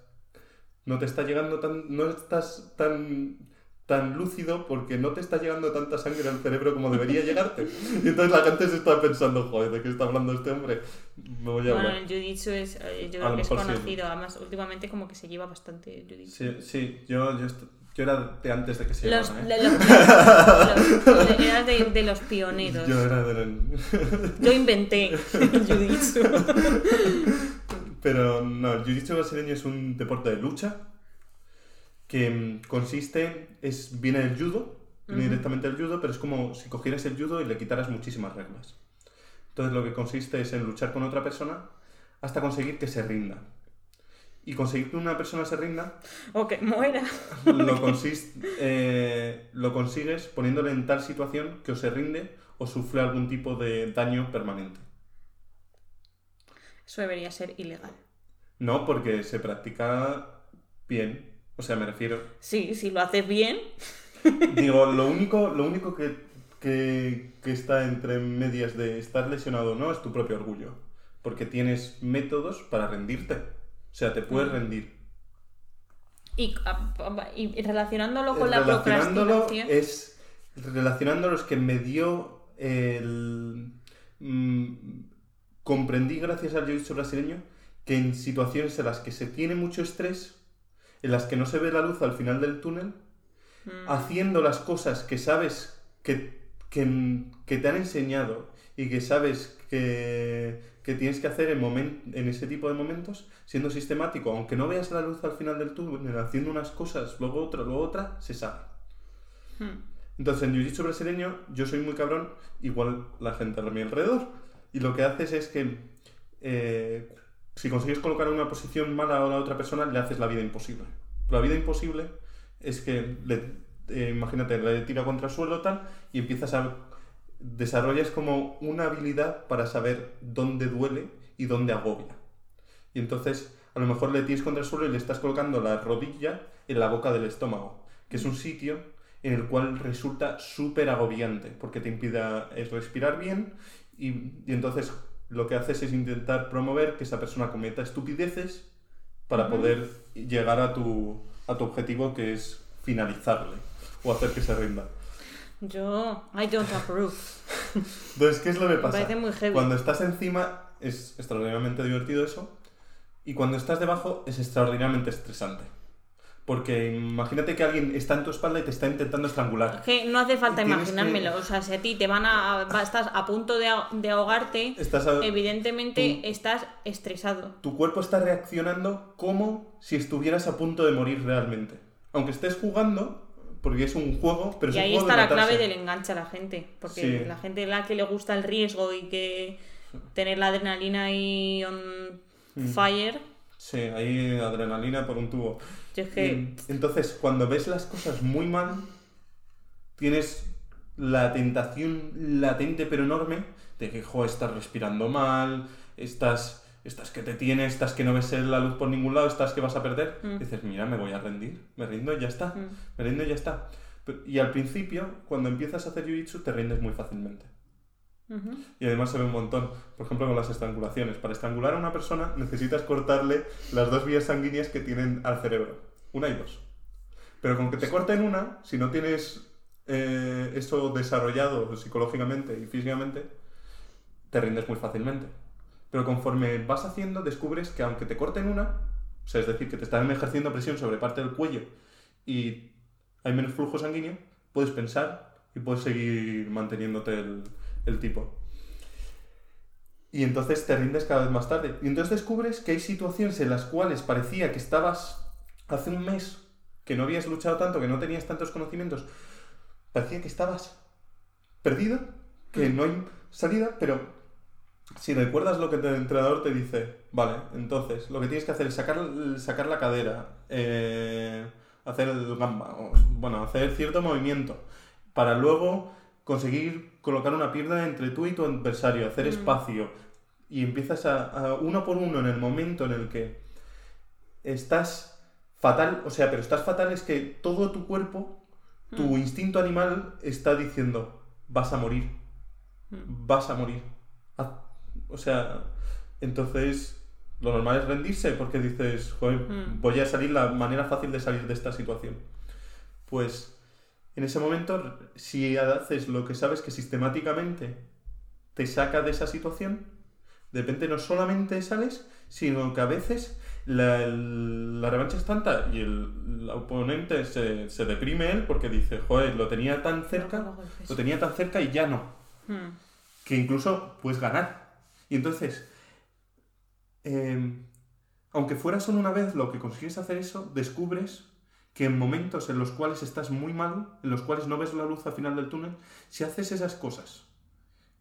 no te está llegando tan no estás tan tan lúcido porque no te está llegando tanta sangre al cerebro como debería llegarte. Y entonces la gente se está pensando, joder, ¿de qué está hablando este hombre? Me voy a Bueno, hablar. el jiu-jitsu es, eh, yo creo que es mejor sí. conocido. Además, últimamente como que se lleva bastante jiu-jitsu. Sí, sí, yo, yo, yo Yo era de antes de que se Los, llamara, de, ¿eh? los- los- eras de, de los pioneros. Yo era de Yo inventé el jiu-jitsu. Pero no, el jiu-jitsu brasileño es un deporte de lucha que mm, consiste, es, viene del judo, viene directamente del judo, pero es como si cogieras el judo y le quitaras muchísimas reglas. Entonces lo que consiste es en luchar con otra persona hasta conseguir que se rinda. Y conseguir que una persona se rinda O que muera. lo, consist- eh, lo consigues poniéndole en tal situación que o se rinde o sufre algún tipo de daño permanente. Eso debería ser ilegal. No, porque se practica bien. O sea, me refiero. Sí, si lo haces bien. Digo, lo único, lo único que, que, que está entre medias de estar lesionado o no es tu propio orgullo. Porque tienes métodos para rendirte. O sea, te puedes Mm. rendir. Y, ah, y relacionándolo con la relacionándolo procrastinación. es relacionándolo es que me dio el mm, comprendí gracias al jiu-jitsu brasileño que en situaciones en las que se tiene mucho estrés en las que no se ve la luz al final del túnel Mm. haciendo las cosas que sabes que, que, que te han enseñado y que sabes que, que tienes que hacer en, en ese tipo de momentos, siendo sistemático, aunque no veas la luz al final del túnel, haciendo unas cosas, luego otra, luego otra, se sabe. Mm. Entonces, en Jiu-Jitsu brasileño, yo soy muy cabrón, igual la gente a mi alrededor. Y lo que haces es que eh, si consigues colocar una posición mala a la otra persona, le haces la vida imposible. La vida imposible es que, le, eh, imagínate, le tira contra el suelo tal, y empiezas a... Desarrollas como una habilidad para saber dónde duele y dónde agobia. Y entonces, a lo mejor le tienes contra el suelo y le estás colocando la rodilla en la boca del estómago, que es un sitio en el cual resulta súper agobiante, porque te impide respirar bien y, y entonces lo que haces es intentar promover que esa persona cometa estupideces para poder llegar a tu, a tu objetivo que es finalizarle o hacer que se rinda. Yo, I don't approve. Entonces, ¿qué es lo que Me pasa? parece muy heavy. Cuando estás encima es extraordinariamente divertido eso. Y cuando estás debajo es extraordinariamente estresante. Porque imagínate que alguien está en tu espalda y te está intentando estrangular. Es que no hace falta Y imaginármelo. que- O sea, si a ti te van a. va- estás a punto de, de ahogarte, Estás a- evidentemente tú- estás estresado. tu cuerpo está reaccionando como si estuvieras a punto de morir realmente. Aunque estés jugando, porque es un juego, pero es Y un ahí juego está de la clave del enganche a la gente. Porque Sí. la gente la que le gusta el riesgo y que tener la adrenalina ahí on Mm. fire. Sí, ahí adrenalina por un tubo. Yo es que. Y entonces, cuando ves las cosas muy mal, tienes la tentación latente pero enorme de que, jo, estás respirando mal, estás, estás que te tienes, estás que no ves la luz por ningún lado, estás que vas a perder. Mm. Dices, mira, me voy a rendir, me rindo y ya está, Mm. me rindo y ya está. Pero- Y al principio, cuando empiezas a hacer jiu-jitsu, te rindes muy fácilmente. Y además se ve un montón. Por ejemplo, con las estrangulaciones. Para estrangular a una persona necesitas cortarle las dos vías sanguíneas que tienen al cerebro. Una y dos. Pero con que te corten una, si no tienes eh, eso desarrollado psicológicamente y físicamente, te rindes muy fácilmente. Pero conforme vas haciendo, descubres que aunque te corten una, o sea, es decir, que te están ejerciendo presión sobre parte del cuello y hay menos flujo sanguíneo, puedes pensar y puedes seguir manteniéndote el, el tipo. Y entonces te rindes cada vez más tarde. Y entonces descubres que hay situaciones en las cuales parecía que estabas hace un mes, que no habías luchado tanto, que no tenías tantos conocimientos, parecía que estabas perdido, que no hay salida, pero si recuerdas lo que el entrenador te dice, vale, entonces lo que tienes que hacer es sacar, sacar la cadera, eh, hacer el gamba, o, bueno, hacer cierto movimiento, para luego conseguir colocar una pierna entre tú y tu adversario, hacer Mm. espacio, y empiezas a, a uno por uno en el momento en el que estás fatal, o sea, pero estás fatal es que todo tu cuerpo, tu Mm. instinto animal está diciendo, vas a morir, Mm. vas a morir. O sea, entonces lo normal es rendirse porque dices, joder, voy a salir la manera fácil de salir de esta situación. Pues en ese momento, si haces lo que sabes que sistemáticamente te saca de esa situación, de repente no solamente sales, sino que a veces la, la revancha es tanta y el, el oponente se, se deprime él porque dice, joder, lo tenía tan cerca, lo tenía tan cerca y ya no. Hmm. Que incluso puedes ganar. Y entonces, eh, aunque fuera solo una vez lo que consigues hacer eso, descubres que en momentos en los cuales estás muy mal, en los cuales no ves la luz al final del túnel, si haces esas cosas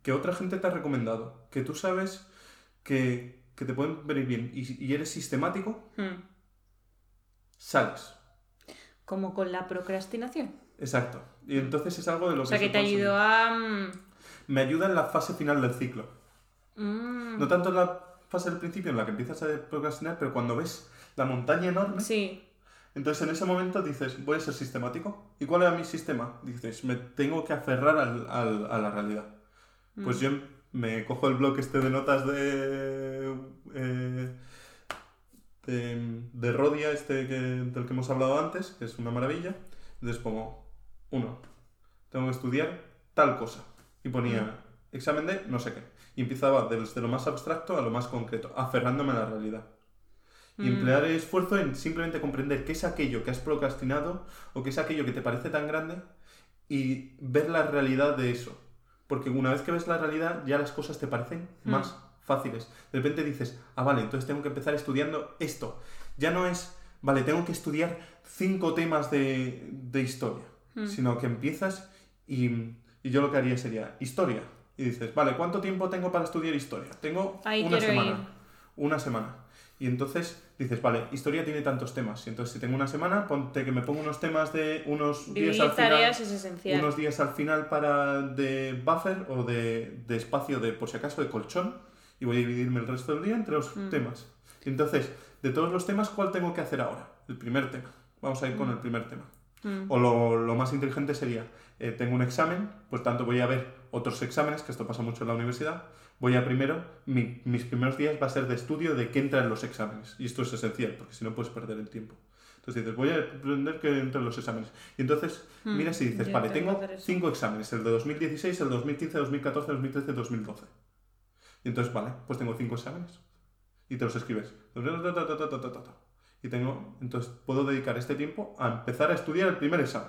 que otra gente te ha recomendado, que tú sabes que, que te pueden venir bien y, y eres sistemático, Hmm. sales. Como con la procrastinación. Exacto. Y entonces es algo de lo O sea, que que se te ayudó a... mm, Me ayuda en la fase final del ciclo. mm, No tanto en la fase del principio en la que empiezas a procrastinar, pero cuando ves la montaña enorme, Sí. Entonces en ese momento dices, voy a ser sistemático. ¿Y cuál era mi sistema? Dices, me tengo que aferrar al- al- a la realidad. Pues Mm. yo me cojo el blog este de notas de... eh, de, de Rodia, este que, del que hemos hablado antes, que es una maravilla. Entonces pongo, uno, tengo que estudiar tal cosa. Y ponía examen de no sé qué. Y empezaba desde lo más abstracto a lo más concreto, aferrándome a la realidad. Y Mm. emplear el esfuerzo en simplemente comprender qué es aquello que has procrastinado o qué es aquello que te parece tan grande y ver la realidad de eso. Porque una vez que ves la realidad, ya las cosas te parecen Mm. más fáciles. De repente dices, ah, vale, entonces tengo que empezar estudiando esto. Ya no es, vale, tengo que estudiar cinco temas de, de historia, Mm. sino que empiezas y, y yo lo que haría sería historia. Y dices, vale, ¿cuánto tiempo tengo para estudiar historia? Tengo Ahí una semana. ir. Una semana. Y entonces dices, vale, historia tiene tantos temas. Y entonces si tengo una semana, ponte que me pongo unos temas de unos días al final tareas es esencial. unos días al final para de buffer o de, de espacio de, por si acaso, de colchón y voy a dividirme el resto del día entre los Mm. temas. Entonces, de todos los temas, ¿cuál tengo que hacer ahora? El primer tema. Vamos a ir con el primer tema. Mm. O lo, lo más inteligente sería, eh, tengo un examen, pues tanto voy a ver otros exámenes, que esto pasa mucho en la universidad, voy a primero, mi- mis primeros días va a ser de estudio de qué entra en los exámenes. Y esto es esencial, porque si no puedes perder el tiempo. Entonces dices, voy a aprender qué entra en los exámenes. Y entonces Mm, miras y dices, yo vale, tengo que cinco exámenes, el de 2016, el 2015, 2014, 2013, 2012. Y entonces, vale, pues tengo cinco exámenes. Y te los escribes. Y tengo, entonces puedo dedicar este tiempo a empezar a estudiar el primer examen.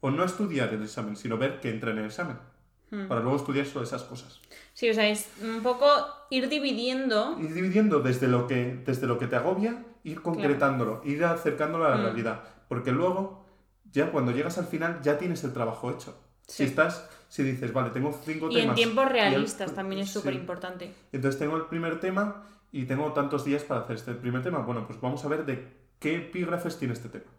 O no estudiar el examen, sino ver qué entra en el examen. Mm. Para luego estudiar solo esas cosas. Sí, o sea, es un poco ir dividiendo. Ir dividiendo desde lo que, desde lo que te agobia, ir concretándolo, ir acercándolo a la Mm. realidad. Porque luego, ya cuando llegas al final, ya tienes el trabajo hecho. Sí. Si estás, si dices, vale, tengo cinco Y en temas. tiempos el- realistas también es sí. súper importante. Entonces tengo el primer tema y tengo tantos días para hacer este primer tema. Bueno, pues vamos a ver de qué epígrafes tiene este tema.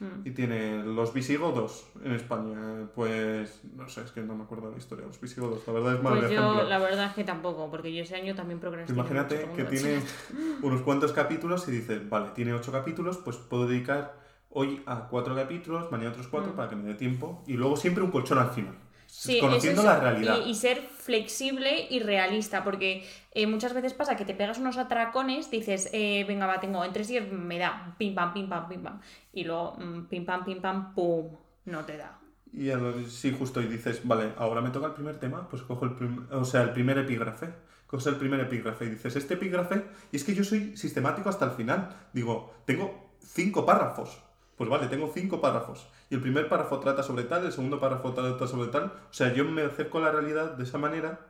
Mm. Y tiene los visigodos en España. Pues no sé, es que no me acuerdo de la historia. Los visigodos, la verdad es mal Pues yo, la verdad es que tampoco, porque yo ese año también procrastiné. Imagínate mucho que tiene unos cuantos capítulos y dices, vale, tiene ocho capítulos, pues puedo dedicar hoy a cuatro capítulos, mañana otros cuatro Mm. para que me dé tiempo. Y luego siempre un colchón al final. Sí, conociendo eso es- la realidad. Y, y ser flexible y realista, porque eh, muchas veces pasa que te pegas unos atracones, dices, eh, venga, va, tengo en tres días me da, pim pam, pim pam, pim pam. Y luego, mm, pim pam, pim pam, pum, no te da. Y lo- sí, justo, y dices, vale, ahora me toca el primer tema, pues cojo el, prim- o sea, el primer epígrafe. Coges el primer epígrafe y dices, este epígrafe, y es que yo soy sistemático hasta el final. Digo, tengo cinco párrafos. Pues vale, tengo cinco párrafos. Y el primer párrafo trata sobre tal, el segundo párrafo trata sobre tal. O sea, yo me acerco a la realidad de esa manera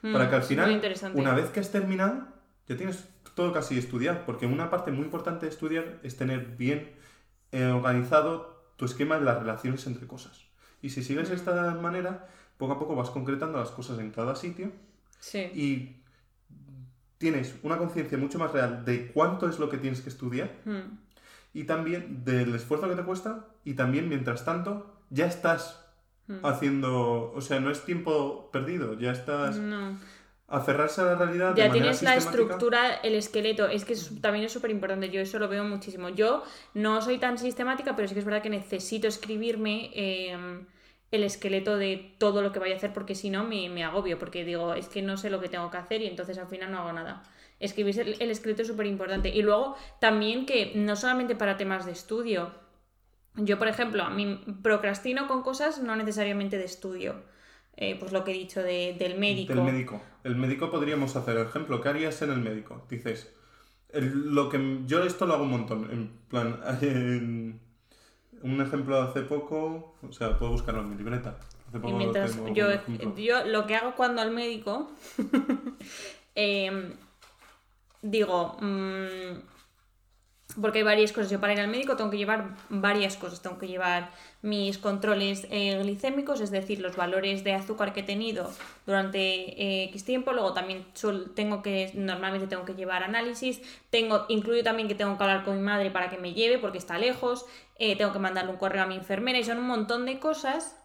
para Mm, que al final, una vez que has terminado, ya tienes todo casi estudiado. Porque una parte muy importante de estudiar es tener bien eh, organizado tu esquema de las relaciones entre cosas. Y si sigues Mm. esta manera, poco a poco vas concretando las cosas en cada sitio Sí. y tienes una conciencia mucho más real de cuánto es lo que tienes que estudiar Mm. Y también del esfuerzo que te cuesta y también mientras tanto ya estás Mm. haciendo, o sea, no es tiempo perdido, ya estás No. aferrarse a la realidad Ya tienes la estructura, el esqueleto. Es que es- también es súper importante. Yo eso lo veo muchísimo. Yo no soy tan sistemática, pero sí que es verdad que necesito escribirme eh, el esqueleto de todo lo que vaya a hacer, porque si no me, me agobio. Porque digo, es que no sé lo que tengo que hacer y entonces al final no hago nada. Escribir el, el esqueleto es súper importante. Y luego también que no solamente para temas de estudio. Yo, por ejemplo, a mí procrastino con cosas no necesariamente de estudio. Eh, pues lo que he dicho de- del médico. Del médico. El médico podríamos hacer el ejemplo. ¿Qué harías en el médico? Dices, el- lo que yo esto lo hago un montón. En plan, en- un ejemplo hace poco, o sea, puedo buscarlo en mi libreta. Hace Y poco mientras tengo yo, yo lo que hago cuando al médico, em, digo, mm, porque hay varias cosas. Yo para ir al médico tengo que llevar varias cosas. Tengo que llevar mis controles eh, glicémicos, es decir, los valores de azúcar que he tenido durante eh, X tiempo. Luego también tengo que, normalmente tengo que llevar análisis. Tengo, incluyo también que tengo que hablar con mi madre para que me lleve porque está lejos. Eh, tengo que mandarle un correo a mi enfermera y son un montón de cosas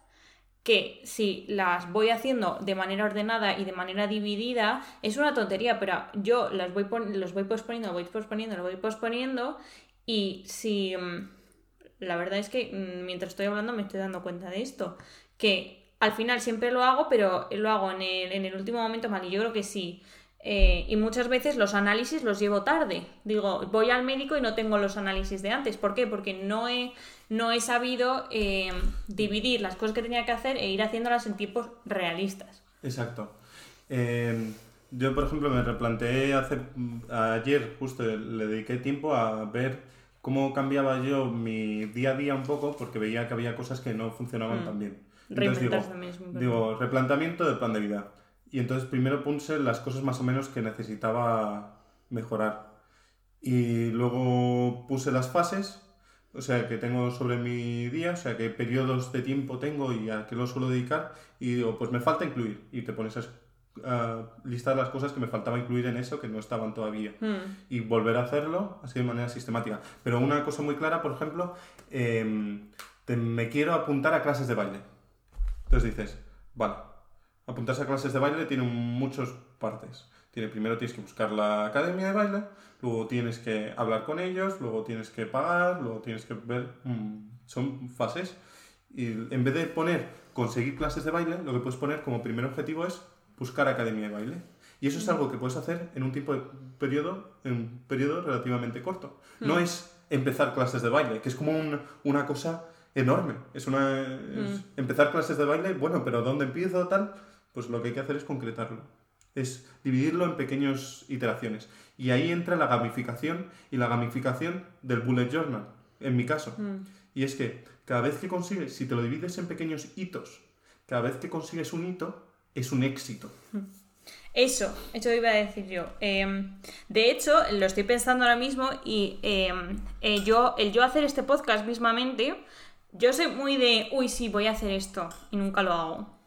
que si las voy haciendo de manera ordenada y de manera dividida, es una tontería, pero yo las voy los voy posponiendo, los voy posponiendo, los voy posponiendo y si... mm, La verdad es que mm, mientras estoy hablando me estoy dando cuenta de esto, que al final siempre lo hago, pero lo hago en el, en el último momento mal y yo creo que sí. Eh, y muchas veces los análisis los llevo tarde. Digo, voy al médico y no tengo los análisis de antes. ¿Por qué? Porque no he, no he sabido eh, dividir las cosas que tenía que hacer e ir haciéndolas en tiempos realistas. Exacto. Eh, yo, por ejemplo, me replanteé hace, ayer, justo le dediqué tiempo a ver cómo cambiaba yo mi día a día un poco, porque veía que había cosas que no funcionaban Mm. tan bien. Entonces digo, también digo, replanteamiento del plan de vida. Y entonces primero puse las cosas más o menos que necesitaba mejorar. Y luego puse las fases, o sea, que tengo sobre mi día, o sea, qué periodos de tiempo tengo y a qué lo suelo dedicar. Y digo, pues me falta incluir. Y te pones a, listar las cosas que me faltaba incluir en eso que no estaban todavía. Mm, Y volver a hacerlo así de manera sistemática. Pero una cosa muy clara, por ejemplo, em, te- me quiero apuntar a clases de baile. Entonces dices, vale, apuntarse a clases de baile tiene muchas partes. Tiene, primero tienes que buscar la academia de baile, luego tienes que hablar con ellos, luego tienes que pagar, luego tienes que ver... mm, son fases. Y en vez de poner conseguir clases de baile, lo que puedes poner como primer objetivo es buscar academia de baile. Y eso es algo que puedes hacer en un tiempo de periodo, en un periodo relativamente corto. No es empezar clases de baile, que es como un- una cosa enorme. Es una es empezar clases de baile, bueno, pero ¿dónde empiezo tal? Pues lo que hay que hacer es concretarlo. Es dividirlo en pequeñas iteraciones. Y ahí entra la gamificación y la gamificación del bullet journal, en mi caso. mm. Y es que cada vez que consigues, si te lo divides en pequeños hitos, cada vez que consigues un hito, es un éxito. Eso, eso iba a decir yo. Eh, de hecho, lo estoy pensando ahora mismo y eh, eh, yo, el yo hacer este podcast mismamente, yo soy muy de, uy, sí, voy a hacer esto y nunca lo hago.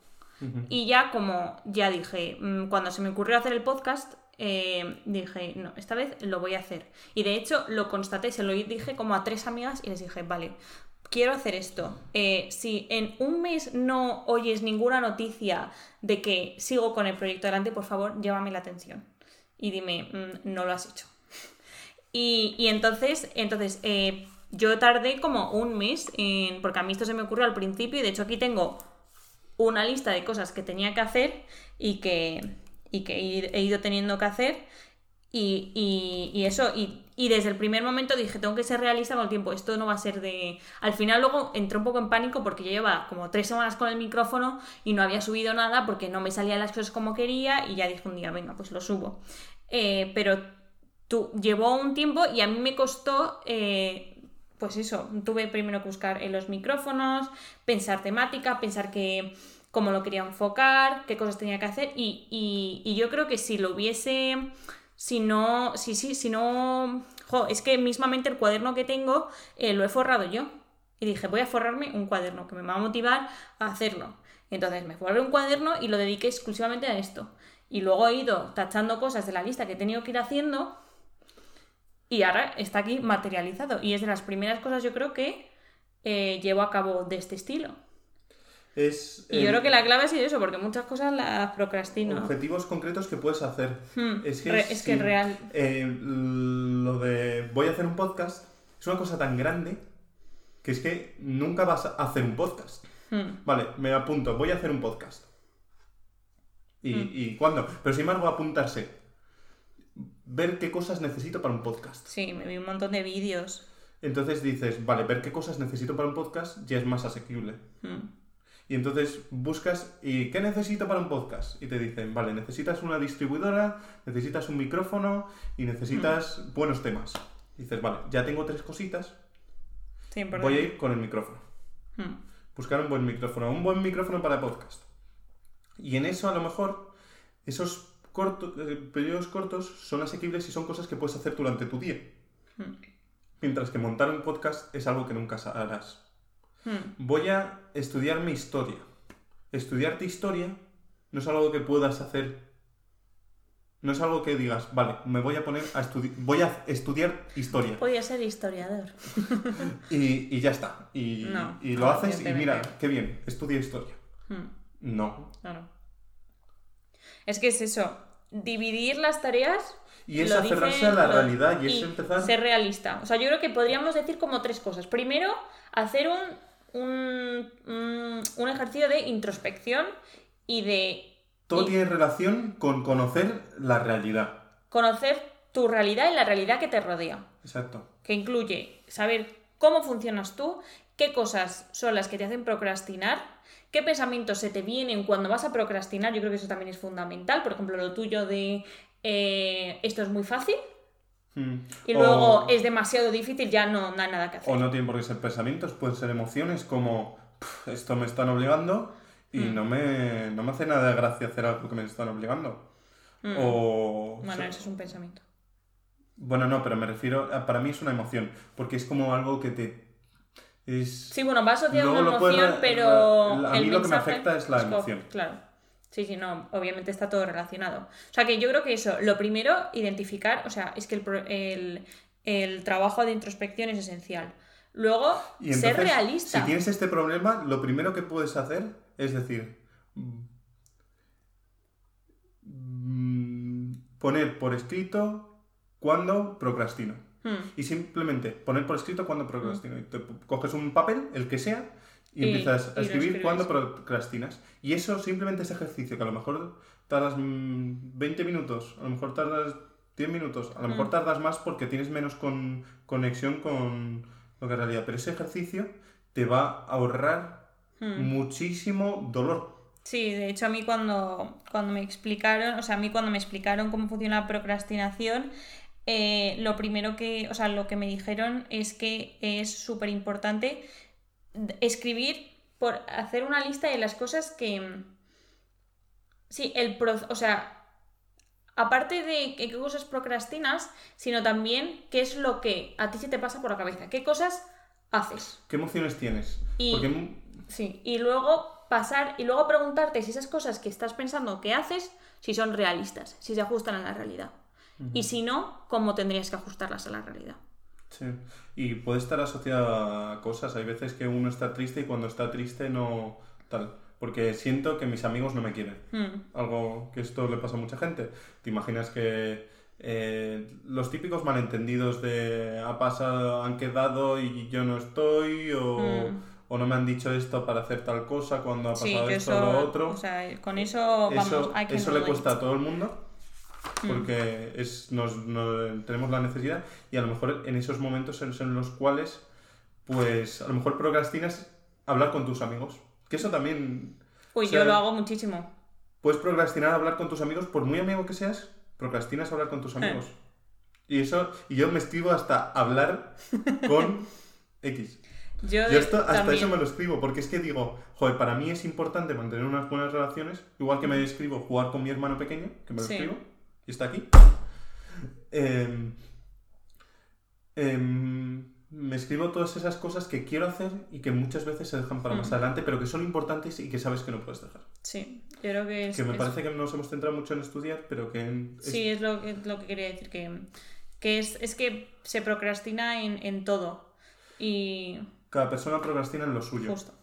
Y ya como ya dije, mm, cuando se me ocurrió hacer el podcast, eh, dije, no, esta vez lo voy a hacer. Y de hecho lo constaté, se lo dije como a tres amigas y les dije, vale, quiero hacer esto. Eh, si en un mes no oyes ninguna noticia de que sigo con el proyecto adelante, por favor, llévame la atención. Y dime, mm, no lo has hecho. Y, y entonces, entonces eh, yo tardé como un mes, en, porque a mí esto se me ocurrió al principio y de hecho aquí tengo una lista de cosas que tenía que hacer y que, y que he ido teniendo que hacer. Y, eso, y, y desde el primer momento dije, tengo que ser realista con el tiempo, esto no va a ser de... Al final luego entré un poco en pánico porque yo llevaba como tres semanas con el micrófono y no había subido nada porque no me salían las cosas como quería y ya dije un día, venga, pues lo subo. Eh, pero tú, llevó un tiempo y a mí me costó, eh, pues eso, tuve primero que buscar en los micrófonos, pensar temática, pensar que cómo lo quería enfocar, qué cosas tenía que hacer y, y- yo creo que si lo hubiese, si no, sí, sí, si no, jo, es que mismamente el cuaderno que tengo eh, lo he forrado yo y dije voy a forrarme un cuaderno que me va a motivar a hacerlo. Entonces me forré un cuaderno y lo dediqué exclusivamente a esto. Y luego he ido tachando cosas de la lista que he tenido que ir haciendo y ahora está aquí materializado. Y es de las primeras cosas yo creo que eh, llevo a cabo de este estilo. Es Y yo creo que la clave sido eso, porque muchas cosas las procrastino. objetivos concretos que puedes hacer. Hmm, Es que, re- es que real. eh, lo de voy a hacer un podcast es una cosa tan grande que es que nunca vas a hacer un podcast. Hmm, Vale, me apunto, voy a hacer un podcast. ¿Y, Hmm. ¿y cuándo? Pero sin embargo, apuntarse. Ver qué cosas necesito para un podcast. Sí, me vi un montón de vídeos. Entonces dices, vale, ver qué cosas necesito para un podcast ya es más asequible. Hmm. Y entonces buscas, ¿y qué necesito para un podcast? Y te dicen, vale, necesitas una distribuidora, necesitas un micrófono y necesitas Mm. buenos temas. Y dices, vale, ya tengo tres cositas, Sí, voy a ir con el micrófono. Mm. Buscar un buen micrófono, un buen micrófono para podcast. Y en eso a lo mejor esos cortos, eh, periodos cortos son asequibles y son cosas que puedes hacer durante tu día. Mm. Mientras que montar un podcast es algo que nunca harás. Mm. Voy a estudiar mi historia. Estudiarte historia no es algo que puedas hacer. No es algo que digas, vale, me voy a poner a estudiar. Voy a estudiar historia. Podía ser historiador. Y, y ya está. Y, No, y lo no, haces y mira, qué bien, estudia historia. Mm. No. Claro. Es que es eso. Dividir las tareas. Y es aferrarse dice- a la realidad y es empezar. Ser realista. O sea, yo creo que podríamos decir como tres cosas. Primero, hacer un, un, un- un ejercicio de introspección y de Todo y- tiene relación con conocer la realidad. conocer tu realidad y la realidad que te rodea. Exacto. que incluye saber cómo funcionas tú, qué cosas son las que te hacen procrastinar, qué pensamientos se te vienen cuando vas a procrastinar, yo creo que eso también es fundamental, por ejemplo, lo tuyo de eh, esto es muy fácil Mm. y O- luego es demasiado difícil, ya no, no hay nada que hacer. O no tienen por qué ser pensamientos, pueden ser emociones como "Pff, esto me están obligando y Mm. no, me, no me hace nada de gracia hacer algo que me están obligando. Mm. O... Bueno, o- eso es un pensamiento. Bueno, no, pero me refiero, a- para mí es una emoción, porque es como algo que te... Es... Sí, bueno, va asociado a Luego una puedes emoción, re- pero. re- a el mí lo que me afecta es la co- emoción. Claro. Sí, sí, no, obviamente está todo relacionado. O sea que yo creo que eso, lo primero, identificar, o sea, es que el, el, el trabajo de introspección es esencial. Luego, Y ser realista. Si tienes este problema, lo primero que puedes hacer es decir, mm, poner por escrito cuando procrastino. Hmm. Y simplemente poner por escrito cuando procrastino. Y te coges un papel, el que sea, y, Y- empiezas a escribir cuando procrastinas. Y eso simplemente es ejercicio, que a lo mejor tardas mm, 20 minutos, a lo mejor tardas 10 minutos, a lo mejor Mm. tardas más porque tienes menos con- conexión con lo que es realidad. Pero ese ejercicio te va a ahorrar Hmm. muchísimo dolor. Sí, de hecho a mí cuando, cuando me explicaron, o sea, a mí cuando me explicaron cómo funciona la procrastinación, eh, lo primero que, o sea, lo que me dijeron es que es súper importante escribir, por hacer una lista de las cosas que... Sí, el pro- o sea, aparte de qué cosas procrastinas, sino también qué es lo que a ti se te pasa por la cabeza, qué cosas haces. ¿Qué emociones tienes? Y- Porque Sí, y luego pasar y luego preguntarte si esas cosas que estás pensando que haces, si son realistas, si se ajustan a la realidad. Y si no, cómo tendrías que ajustarlas a la realidad. Sí, y puede estar asociada a cosas. Hay veces que uno está triste y cuando está triste no tal. Porque siento que mis amigos no me quieren. Hmm, Algo que esto le pasa a mucha gente. Te imaginas que eh, los típicos malentendidos de ha pasado, han quedado y yo no estoy, o, Mm. o no me han dicho esto para hacer tal cosa cuando ha Sí, pasado que esto o lo otro. o sea, con eso vamos, eso eso le cuesta a todo el mundo porque es, nos, no- tenemos la necesidad y a lo mejor en esos momentos en, en los cuales pues a lo mejor procrastinas hablar con tus amigos que eso también Uy, o sea, yo lo hago muchísimo. puedes procrastinar hablar con tus amigos por muy amigo que seas procrastinas hablar con tus amigos y eso y yo me escribo hasta hablar con X Yo, yo esto, hasta también. eso me lo escribo, porque es que digo, joder, para mí es importante mantener unas buenas relaciones, igual que me escribo jugar con mi hermano pequeño, que me lo Sí. escribo, y está aquí. Em, em, me escribo todas esas cosas que quiero hacer y que muchas veces se dejan para más Mm. adelante, pero que son importantes y que sabes que no puedes dejar. Sí, yo creo que es... Que me es- parece que nos hemos centrado mucho en estudiar, pero que en- es- Sí, es lo que, lo que quería decir, que, que es, es que se procrastina en, en todo. Y cada persona procrastina en lo suyo. justo.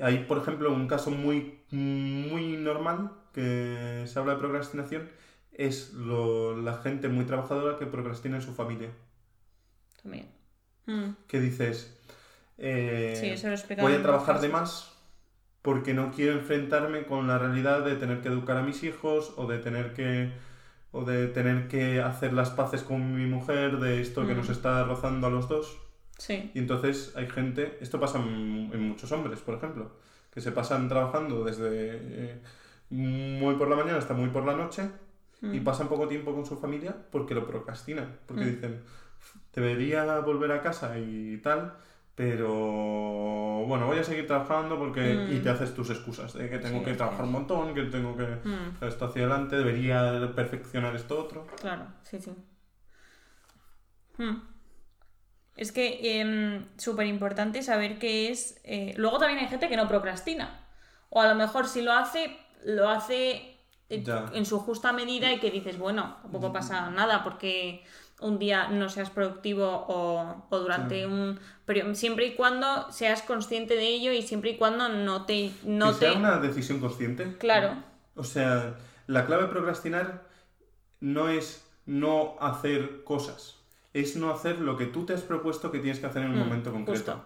Hay, por ejemplo, un caso muy, muy normal que se habla de procrastinación, es lo- la gente muy trabajadora que procrastina en su familia. También. Mm, Que dices, eh, Sí, eso lo voy a trabajar de más porque no quiero enfrentarme con la realidad de tener que educar a mis hijos o de tener que o de tener que hacer las paces con mi mujer de esto que nos está rozando a los dos. Sí. Y entonces hay gente, esto pasa en, en muchos hombres, por ejemplo, que se pasan trabajando desde eh, muy por la mañana hasta muy por la noche y pasan poco tiempo con su familia porque lo procrastinan, porque Mm. dicen, debería volver a casa y tal, pero bueno, voy a seguir trabajando porque... Mm. Y te haces tus excusas de que tengo Sí, que sí. trabajar un montón, que tengo que... Mm, Esto hacia adelante, debería perfeccionar esto otro. claro, sí, sí. Mm. Es que súper importante saber qué es... eh, Luego también hay gente que no procrastina. O a lo mejor si lo hace, lo hace eh, Ya. en su justa medida y que dices, bueno, tampoco pasa nada porque un día no seas productivo o, o durante Sí. un periodo, siempre y cuando seas consciente de ello y siempre y cuando no te... No que te... sea una decisión consciente. Claro, O sea, la clave de procrastinar no es no hacer cosas, es no hacer lo que tú te has propuesto que tienes que hacer en un Mm, momento concreto. justo.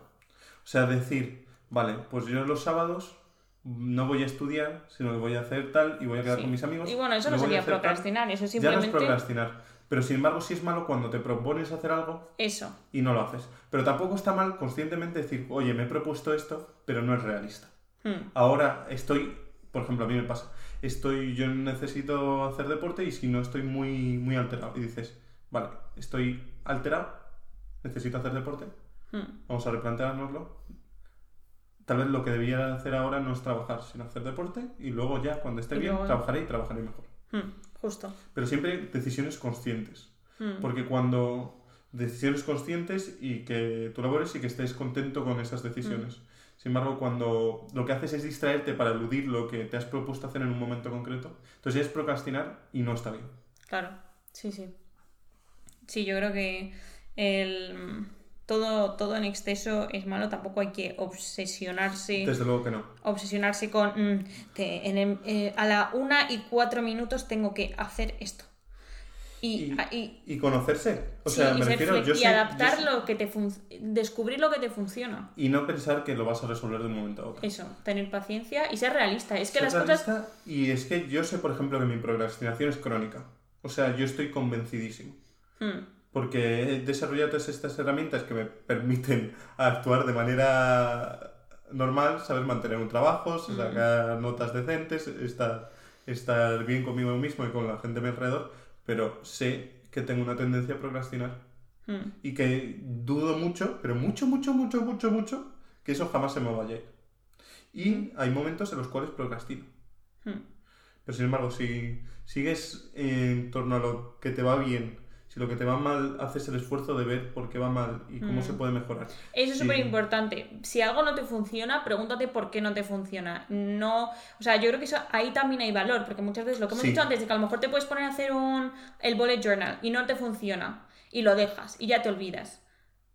O sea, decir, vale, pues yo los sábados no voy a estudiar, sino que voy a hacer tal y voy a quedar Sí. con mis amigos. Y bueno, eso no sería hacer tal. procrastinar, eso Ya no es simplemente... procrastinar. Pero sin embargo, sí es malo cuando te propones hacer algo Eso. y no lo haces. Pero tampoco está mal conscientemente decir, oye, me he propuesto esto, pero no es realista. Mm, Ahora estoy, por ejemplo, a mí me pasa, estoy, yo necesito hacer deporte y si no estoy muy, muy alterado y dices, vale, estoy alterado, necesito hacer deporte, mm, vamos a replanteárnoslo. Tal vez lo que debiera hacer ahora no es trabajar, sino hacer deporte y luego ya cuando esté Y bien luego- trabajaré y trabajaré mejor. mm, justo. Pero siempre decisiones conscientes. Mm, Porque cuando decisiones conscientes y que tú labores y que estés contento con esas decisiones. Sin embargo, cuando lo que haces es distraerte para eludir lo que te has propuesto hacer en un momento concreto, entonces ya es procrastinar y no está bien. Claro, sí, sí. Sí, yo creo que el... todo, todo en exceso es malo, tampoco hay que obsesionarse. Desde luego que no. obsesionarse con mm, que en el- eh, a la una y cuatro minutos tengo que hacer esto. Y, Y- a- y- Y conocerse. O sí, sea, y me ser refiero, flex- yo y sé- adaptar yo sé- lo que te descubrir lo que te funciona. Y no pensar que lo vas a resolver de un momento a otro. Eso, tener paciencia y ser realista. Es que Ser las cosas. Y es que yo sé, por ejemplo, que mi procrastinación es crónica. O sea, yo estoy convencidísimo. Mm, Porque he desarrollado todas estas herramientas que me permiten actuar de manera normal, saber mantener un trabajo, sacar notas decentes, estar, estar bien conmigo mismo y con la gente a mi alrededor, pero sé que tengo una tendencia a procrastinar mm, y que dudo mucho, pero mucho, mucho, mucho, mucho, mucho, que eso jamás se me vaya. Y hay momentos en los cuales procrastino. mm. Pero sin embargo, si sigues en torno a lo que te va bien, si lo que te va mal haces el esfuerzo de ver por qué va mal y cómo Mm. se puede mejorar. Eso es Sí. súper importante. Si algo no te funciona, pregúntate por qué no te funciona. No, o sea, yo creo que eso, ahí también hay valor, porque muchas veces lo que hemos Sí. dicho antes, de que a lo mejor te puedes poner a hacer un, el bullet journal y no te funciona y lo dejas y ya te olvidas.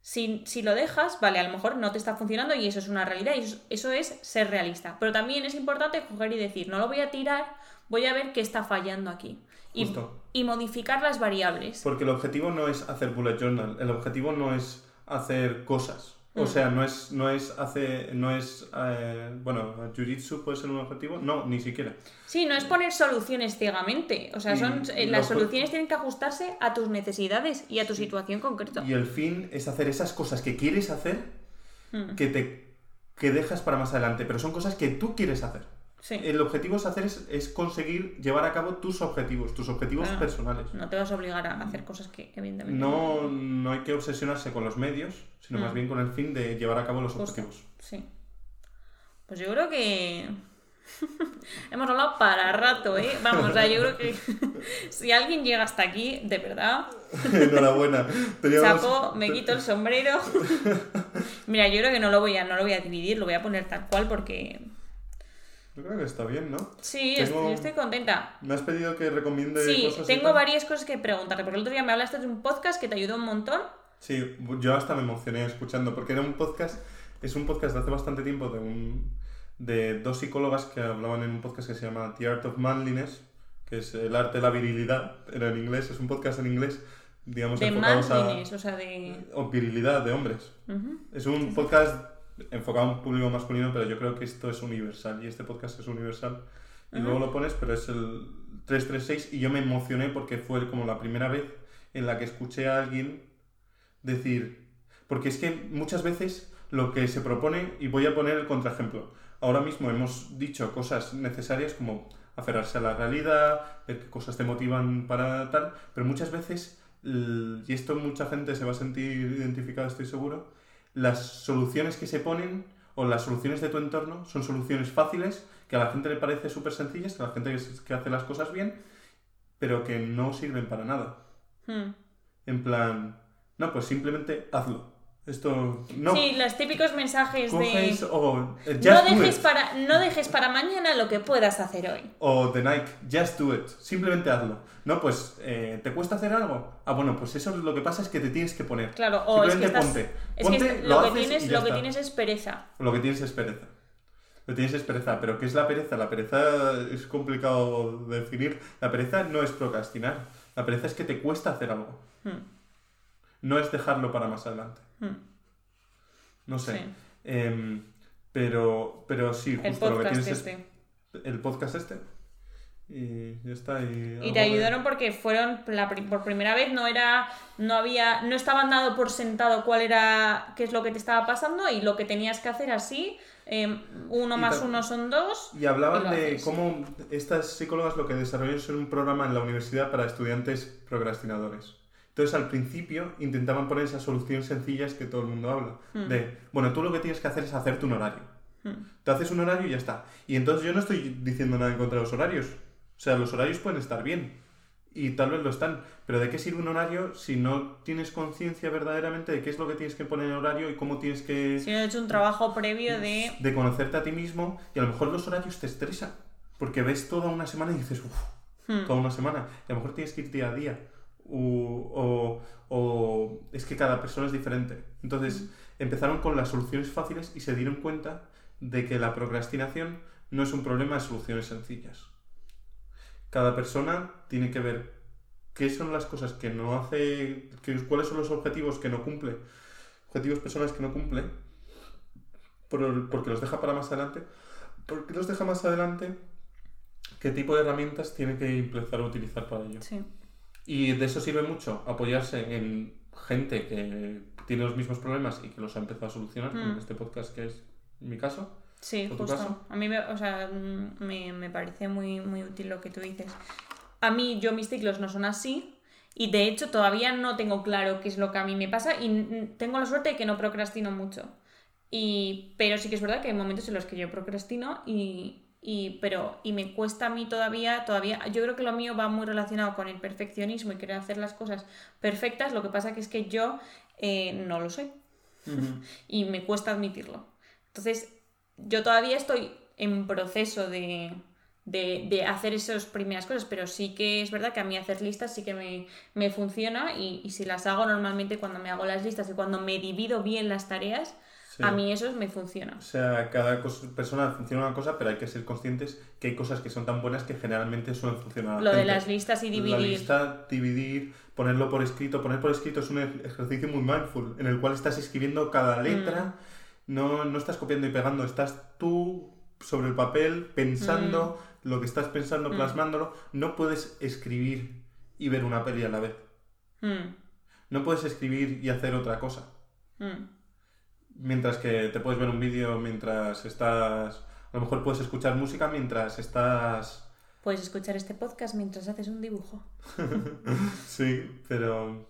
Si, si lo dejas, vale, a lo mejor no te está funcionando y eso es una realidad y eso, eso es ser realista. Pero también es importante coger y decir, no lo voy a tirar, voy a ver qué está fallando aquí. Y, modificar las variables. Porque el objetivo no es hacer bullet journal, el objetivo no es hacer cosas. O Mm. sea, no es, no es hacer, no es, eh, bueno, jiu-jitsu puede ser un objetivo, no, ni siquiera. Sí, no es poner soluciones ciegamente. O sea, son, eh, las soluciones tienen que ajustarse a tus necesidades y a tu situación concreta. Y el fin es hacer esas cosas que quieres hacer, Mm, que te que dejas para más adelante, pero son cosas que tú quieres hacer. Sí. El objetivo es hacer es, es conseguir llevar a cabo tus objetivos, tus objetivos personales. No te vas a obligar a hacer cosas que evidentemente No, no hay que obsesionarse con los medios, sino Mm. más bien con el fin de llevar a cabo los Justo. objetivos. Sí. Pues yo creo que hemos hablado para rato, ¿eh? Vamos, o sea, yo creo que si alguien llega hasta aquí, de verdad, Enhorabuena. Teníamos- chapo, me quito el sombrero. Mira, yo creo que no lo voy a, no lo voy a dividir, lo voy a poner tal cual porque Yo creo que está bien, ¿no? sí, Tengo- estoy, yo estoy contenta. Me has pedido que recomiende Sí, cosas. tengo varias cosas que preguntarte, porque el otro día me hablaste de un podcast que te ayudó un montón. Sí, yo hasta me emocioné escuchando, porque era un podcast, es un podcast de hace bastante tiempo de, un, de dos psicólogas que hablaban en un podcast que se llama The Art of Manliness, que es el arte de la virilidad, era en inglés, es un podcast en inglés, digamos, De enfocados a... manliness, o sea, de... o virilidad de hombres. Ujú. Es un podcast enfocado a un público masculino, pero yo creo que esto es universal y este podcast es universal. Y luego lo pones, pero es el 336 y yo me emocioné porque fue como la primera vez en la que escuché a alguien decir, porque es que muchas veces lo que se propone, y voy a poner el contraejemplo. Ahora mismo hemos dicho cosas necesarias como aferrarse a la realidad, ver qué cosas te motivan para tal, pero muchas veces, y esto mucha gente se va a sentir identificada, estoy seguro, las soluciones que se ponen o las soluciones de tu entorno son soluciones fáciles, que a la gente le parece súper sencillas, que a la gente que, hace las cosas bien, pero que no sirven para nada. Hmm. En plan, no, pues simplemente hazlo. Esto, no, Sí, los típicos mensajes coges de... o eh, just No do dejes, it. para, no dejes para mañana lo que puedas hacer hoy. O de Nike, just do it. Simplemente hazlo. No, pues, eh, ¿te cuesta hacer algo? Ah, bueno, pues eso lo que pasa es que te tienes que poner. Claro, o es que estás... ponte. Es Ponte, que lo lo, que tienes, lo que tienes es pereza. Lo que tienes es pereza. Lo que tienes es pereza. ¿Pero qué es la pereza? La pereza es complicado de definir. La pereza no es procrastinar. La pereza es que te cuesta hacer algo. Hmm. No es dejarlo para más adelante. Hmm. No sé. Sí. Em, pero, pero sí, El justo lo que es este. el podcast este. Y ya está. Y, Y te de- ayudaron porque fueron la por primera vez, no era, no había, no estaban dado por sentado cuál era, qué es lo que te estaba pasando y lo que tenías que hacer así, eh, uno Y más uno son dos. Y hablaban y de haces. cómo estas psicólogas lo que desarrollaron es un programa en la universidad para estudiantes procrastinadores. Entonces al principio intentaban poner esas soluciones sencillas que todo el mundo habla. Hmm. De, bueno, tú lo que tienes que hacer es hacerte un horario. Te haces un horario y ya está. Y entonces yo no estoy diciendo nada en contra de los horarios. O sea, los horarios pueden estar bien. Y tal vez lo están. Pero ¿de qué sirve un horario si no tienes conciencia verdaderamente de qué es lo que tienes que poner en horario y cómo tienes que... Si no he hecho un trabajo previo de... de conocerte a ti mismo y a lo mejor los horarios te estresan porque ves toda una semana y dices, uff, Hmm. toda una semana y a lo mejor tienes que ir día a día o, o- o es que cada persona es diferente. Entonces empezaron con las soluciones fáciles y se dieron cuenta de que la procrastinación no es un problema de soluciones sencillas. Cada persona tiene que ver qué son las cosas que no hace, que, cuáles son los objetivos que no cumple, objetivos personales que no cumple, por- porque los deja para más adelante, porque los deja más adelante, qué tipo de herramientas tiene que empezar a utilizar para ello. Sí. Y de eso sirve mucho apoyarse en gente que tiene los mismos problemas y que los ha empezado a solucionar, como Mm. en este podcast que es mi caso. Sí, ¿En tu justo. caso? A mí me, o sea, mm, me, me parece muy, muy útil lo que tú dices. A mí, yo mis ciclos no son así. Y de hecho todavía no tengo claro qué es lo que a mí me pasa y mm, tengo la suerte de que no procrastino mucho. Y, pero sí que es verdad que hay momentos en los que yo procrastino y, y, pero, y me cuesta a mí todavía, todavía, yo creo que lo mío va muy relacionado con el perfeccionismo y querer hacer las cosas perfectas, lo que pasa que es que yo eh, no lo soy y me cuesta admitirlo. Entonces, yo todavía estoy en proceso de, de, de hacer esas primeras cosas, pero sí que es verdad que a mí hacer listas sí que me, me funciona y, y si las hago normalmente cuando me hago las listas y cuando me divido bien las tareas, Sí. a mí eso me funciona. O sea, cada persona funciona una cosa, pero hay que ser conscientes que hay cosas que son tan buenas que generalmente suelen funcionar. a la Lo de las listas y La dividir. lista, dividir, ponerlo por escrito. Poner por escrito es un ej- ejercicio muy mindful, en el cual estás escribiendo cada letra, Mm. no, no estás copiando y pegando, estás tú sobre el papel pensando lo que estás pensando, Mm. plasmándolo. No puedes escribir y ver una peli a la vez. Mm, No puedes escribir y hacer otra cosa. mm. Mientras que te puedes ver un vídeo mientras estás... A lo mejor puedes escuchar música mientras estás... Puedes escuchar este podcast mientras haces un dibujo. Sí, pero...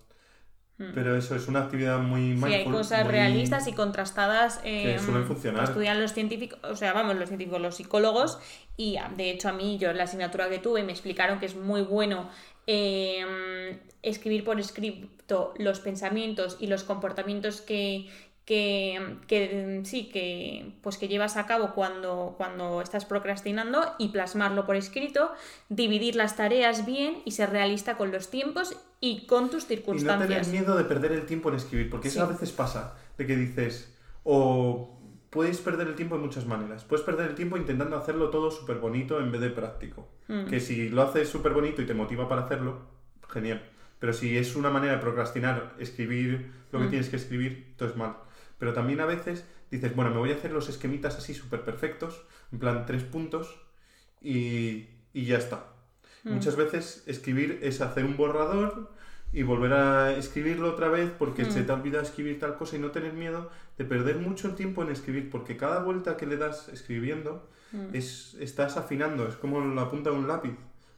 Pero eso es una actividad muy. Sí, hay cosas muy- realistas y contrastadas eh, que suelen funcionar. estudian los científicos, o sea, vamos, los científicos, los psicólogos, y ah, de hecho a mí, yo en la asignatura que tuve, me explicaron que es muy bueno eh, escribir por escrito los pensamientos y los comportamientos que, que, que, sí, que, pues que llevas a cabo cuando, cuando estás procrastinando y plasmarlo por escrito, dividir las tareas bien y ser realista con los tiempos y con tus Y no tener circunstancias. miedo de perder el tiempo en escribir, porque eso a veces pasa, de que dices, o puedes perder el tiempo de muchas maneras. Puedes perder el tiempo intentando hacerlo todo súper bonito en vez de práctico. Mm. Que si lo haces súper bonito y te motiva para hacerlo, genial. Pero si es una manera de procrastinar, escribir lo que Mm. tienes que escribir, entonces mal. Pero también a veces dices, bueno, me voy a hacer los esquemitas así súper perfectos, en plan tres puntos, y, y ya está. Mm. Muchas veces escribir es hacer un borrador y volver a escribirlo otra vez porque Mm. se te ha olvidado escribir tal cosa y no tener miedo de perder mucho el tiempo en escribir porque cada vuelta que le das escribiendo Mm. es, estás afinando, es como la punta de un lápiz,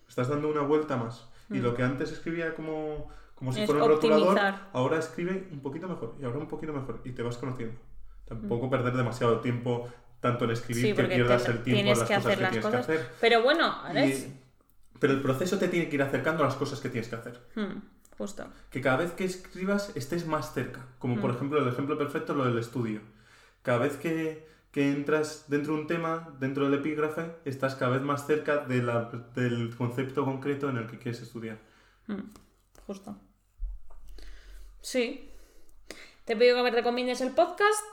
estás dando una vuelta más y Mm. lo que antes escribía como, como si Es fuera un rotulador, ahora escribe un poquito mejor y ahora un poquito mejor y te vas conociendo. Mm. Tampoco perder demasiado tiempo tanto en escribir Sí, que pierdas el tiempo tienes las que cosas que tienes cosas. que hacer. Pero bueno, Y-. Pero el proceso te tiene que ir acercando a las cosas que tienes que hacer. Hmm, justo. Que cada vez que escribas estés más cerca. Como por Mm. ejemplo el ejemplo perfecto, lo del estudio. Cada vez que, que entras dentro de un tema, dentro del epígrafe, estás cada vez más cerca de la- del concepto concreto en el que quieres estudiar. Hmm, justo. Sí. Te pido que me recomiendes el podcast.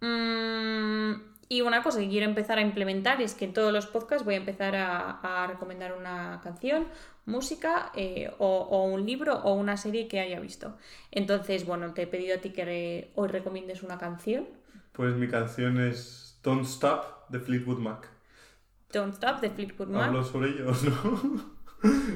Mm, y una cosa que quiero empezar a implementar es que en todos los podcasts voy a empezar a, a recomendar una canción, música eh, o, o un libro o una serie que haya visto. Entonces, bueno, te he pedido a ti que re- hoy recomiendes una canción. Pues mi canción es Don't Stop de Fleetwood Mac. Don't Stop de Fleetwood Mac. Hablo sobre ellos, ¿no?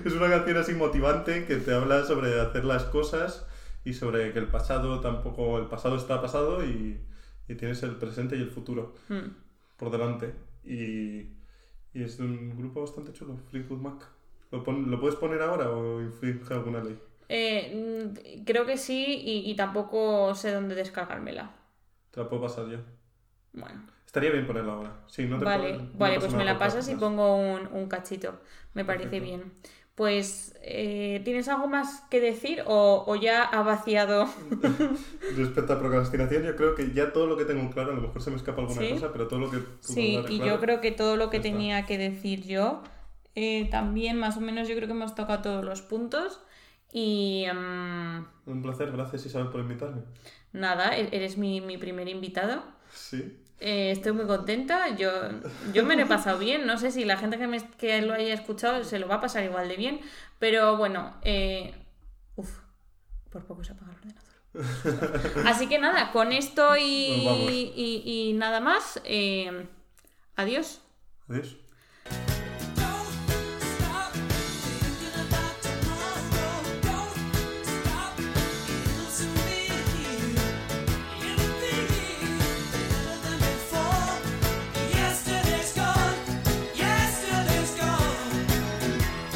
es una canción así motivante que te habla sobre hacer las cosas y sobre que el pasado tampoco, el pasado está pasado y, y tienes el presente y el futuro Hmm. por delante. Y, y es de un grupo bastante chulo, Fleetwood Mac. ¿Lo, pon- ¿Lo puedes poner ahora o infringe alguna ley? Eh, mm, creo que sí y, y tampoco sé dónde descargármela. Te la puedo pasar yo. Bueno, Estaría bien ponerla ahora. Sí, no te vale, puedo- no vale, pues me la pasas y pongo un, un cachito. Me parece Perfecto. bien. Pues, eh, ¿tienes algo más que decir o, o ya ha vaciado? Respecto a procrastinación, yo creo que ya todo lo que tengo claro, a lo mejor se me escapa alguna ¿Sí? cosa, pero todo lo que Sí, y claro, yo creo que todo lo que está. tenía que decir yo, eh, también más o menos yo creo que hemos tocado todos los puntos. Y mm, Un placer, gracias Isabel por invitarme. nada, e- eres mi, mi primer invitado. Sí. Eh, estoy muy contenta, yo, yo me lo he pasado bien, no sé si la gente que, me, que lo haya escuchado se lo va a pasar igual de bien, pero bueno, eh, uf, por poco se apaga el ordenador. Así que nada, con esto y, y nada más, eh, adiós. Adiós.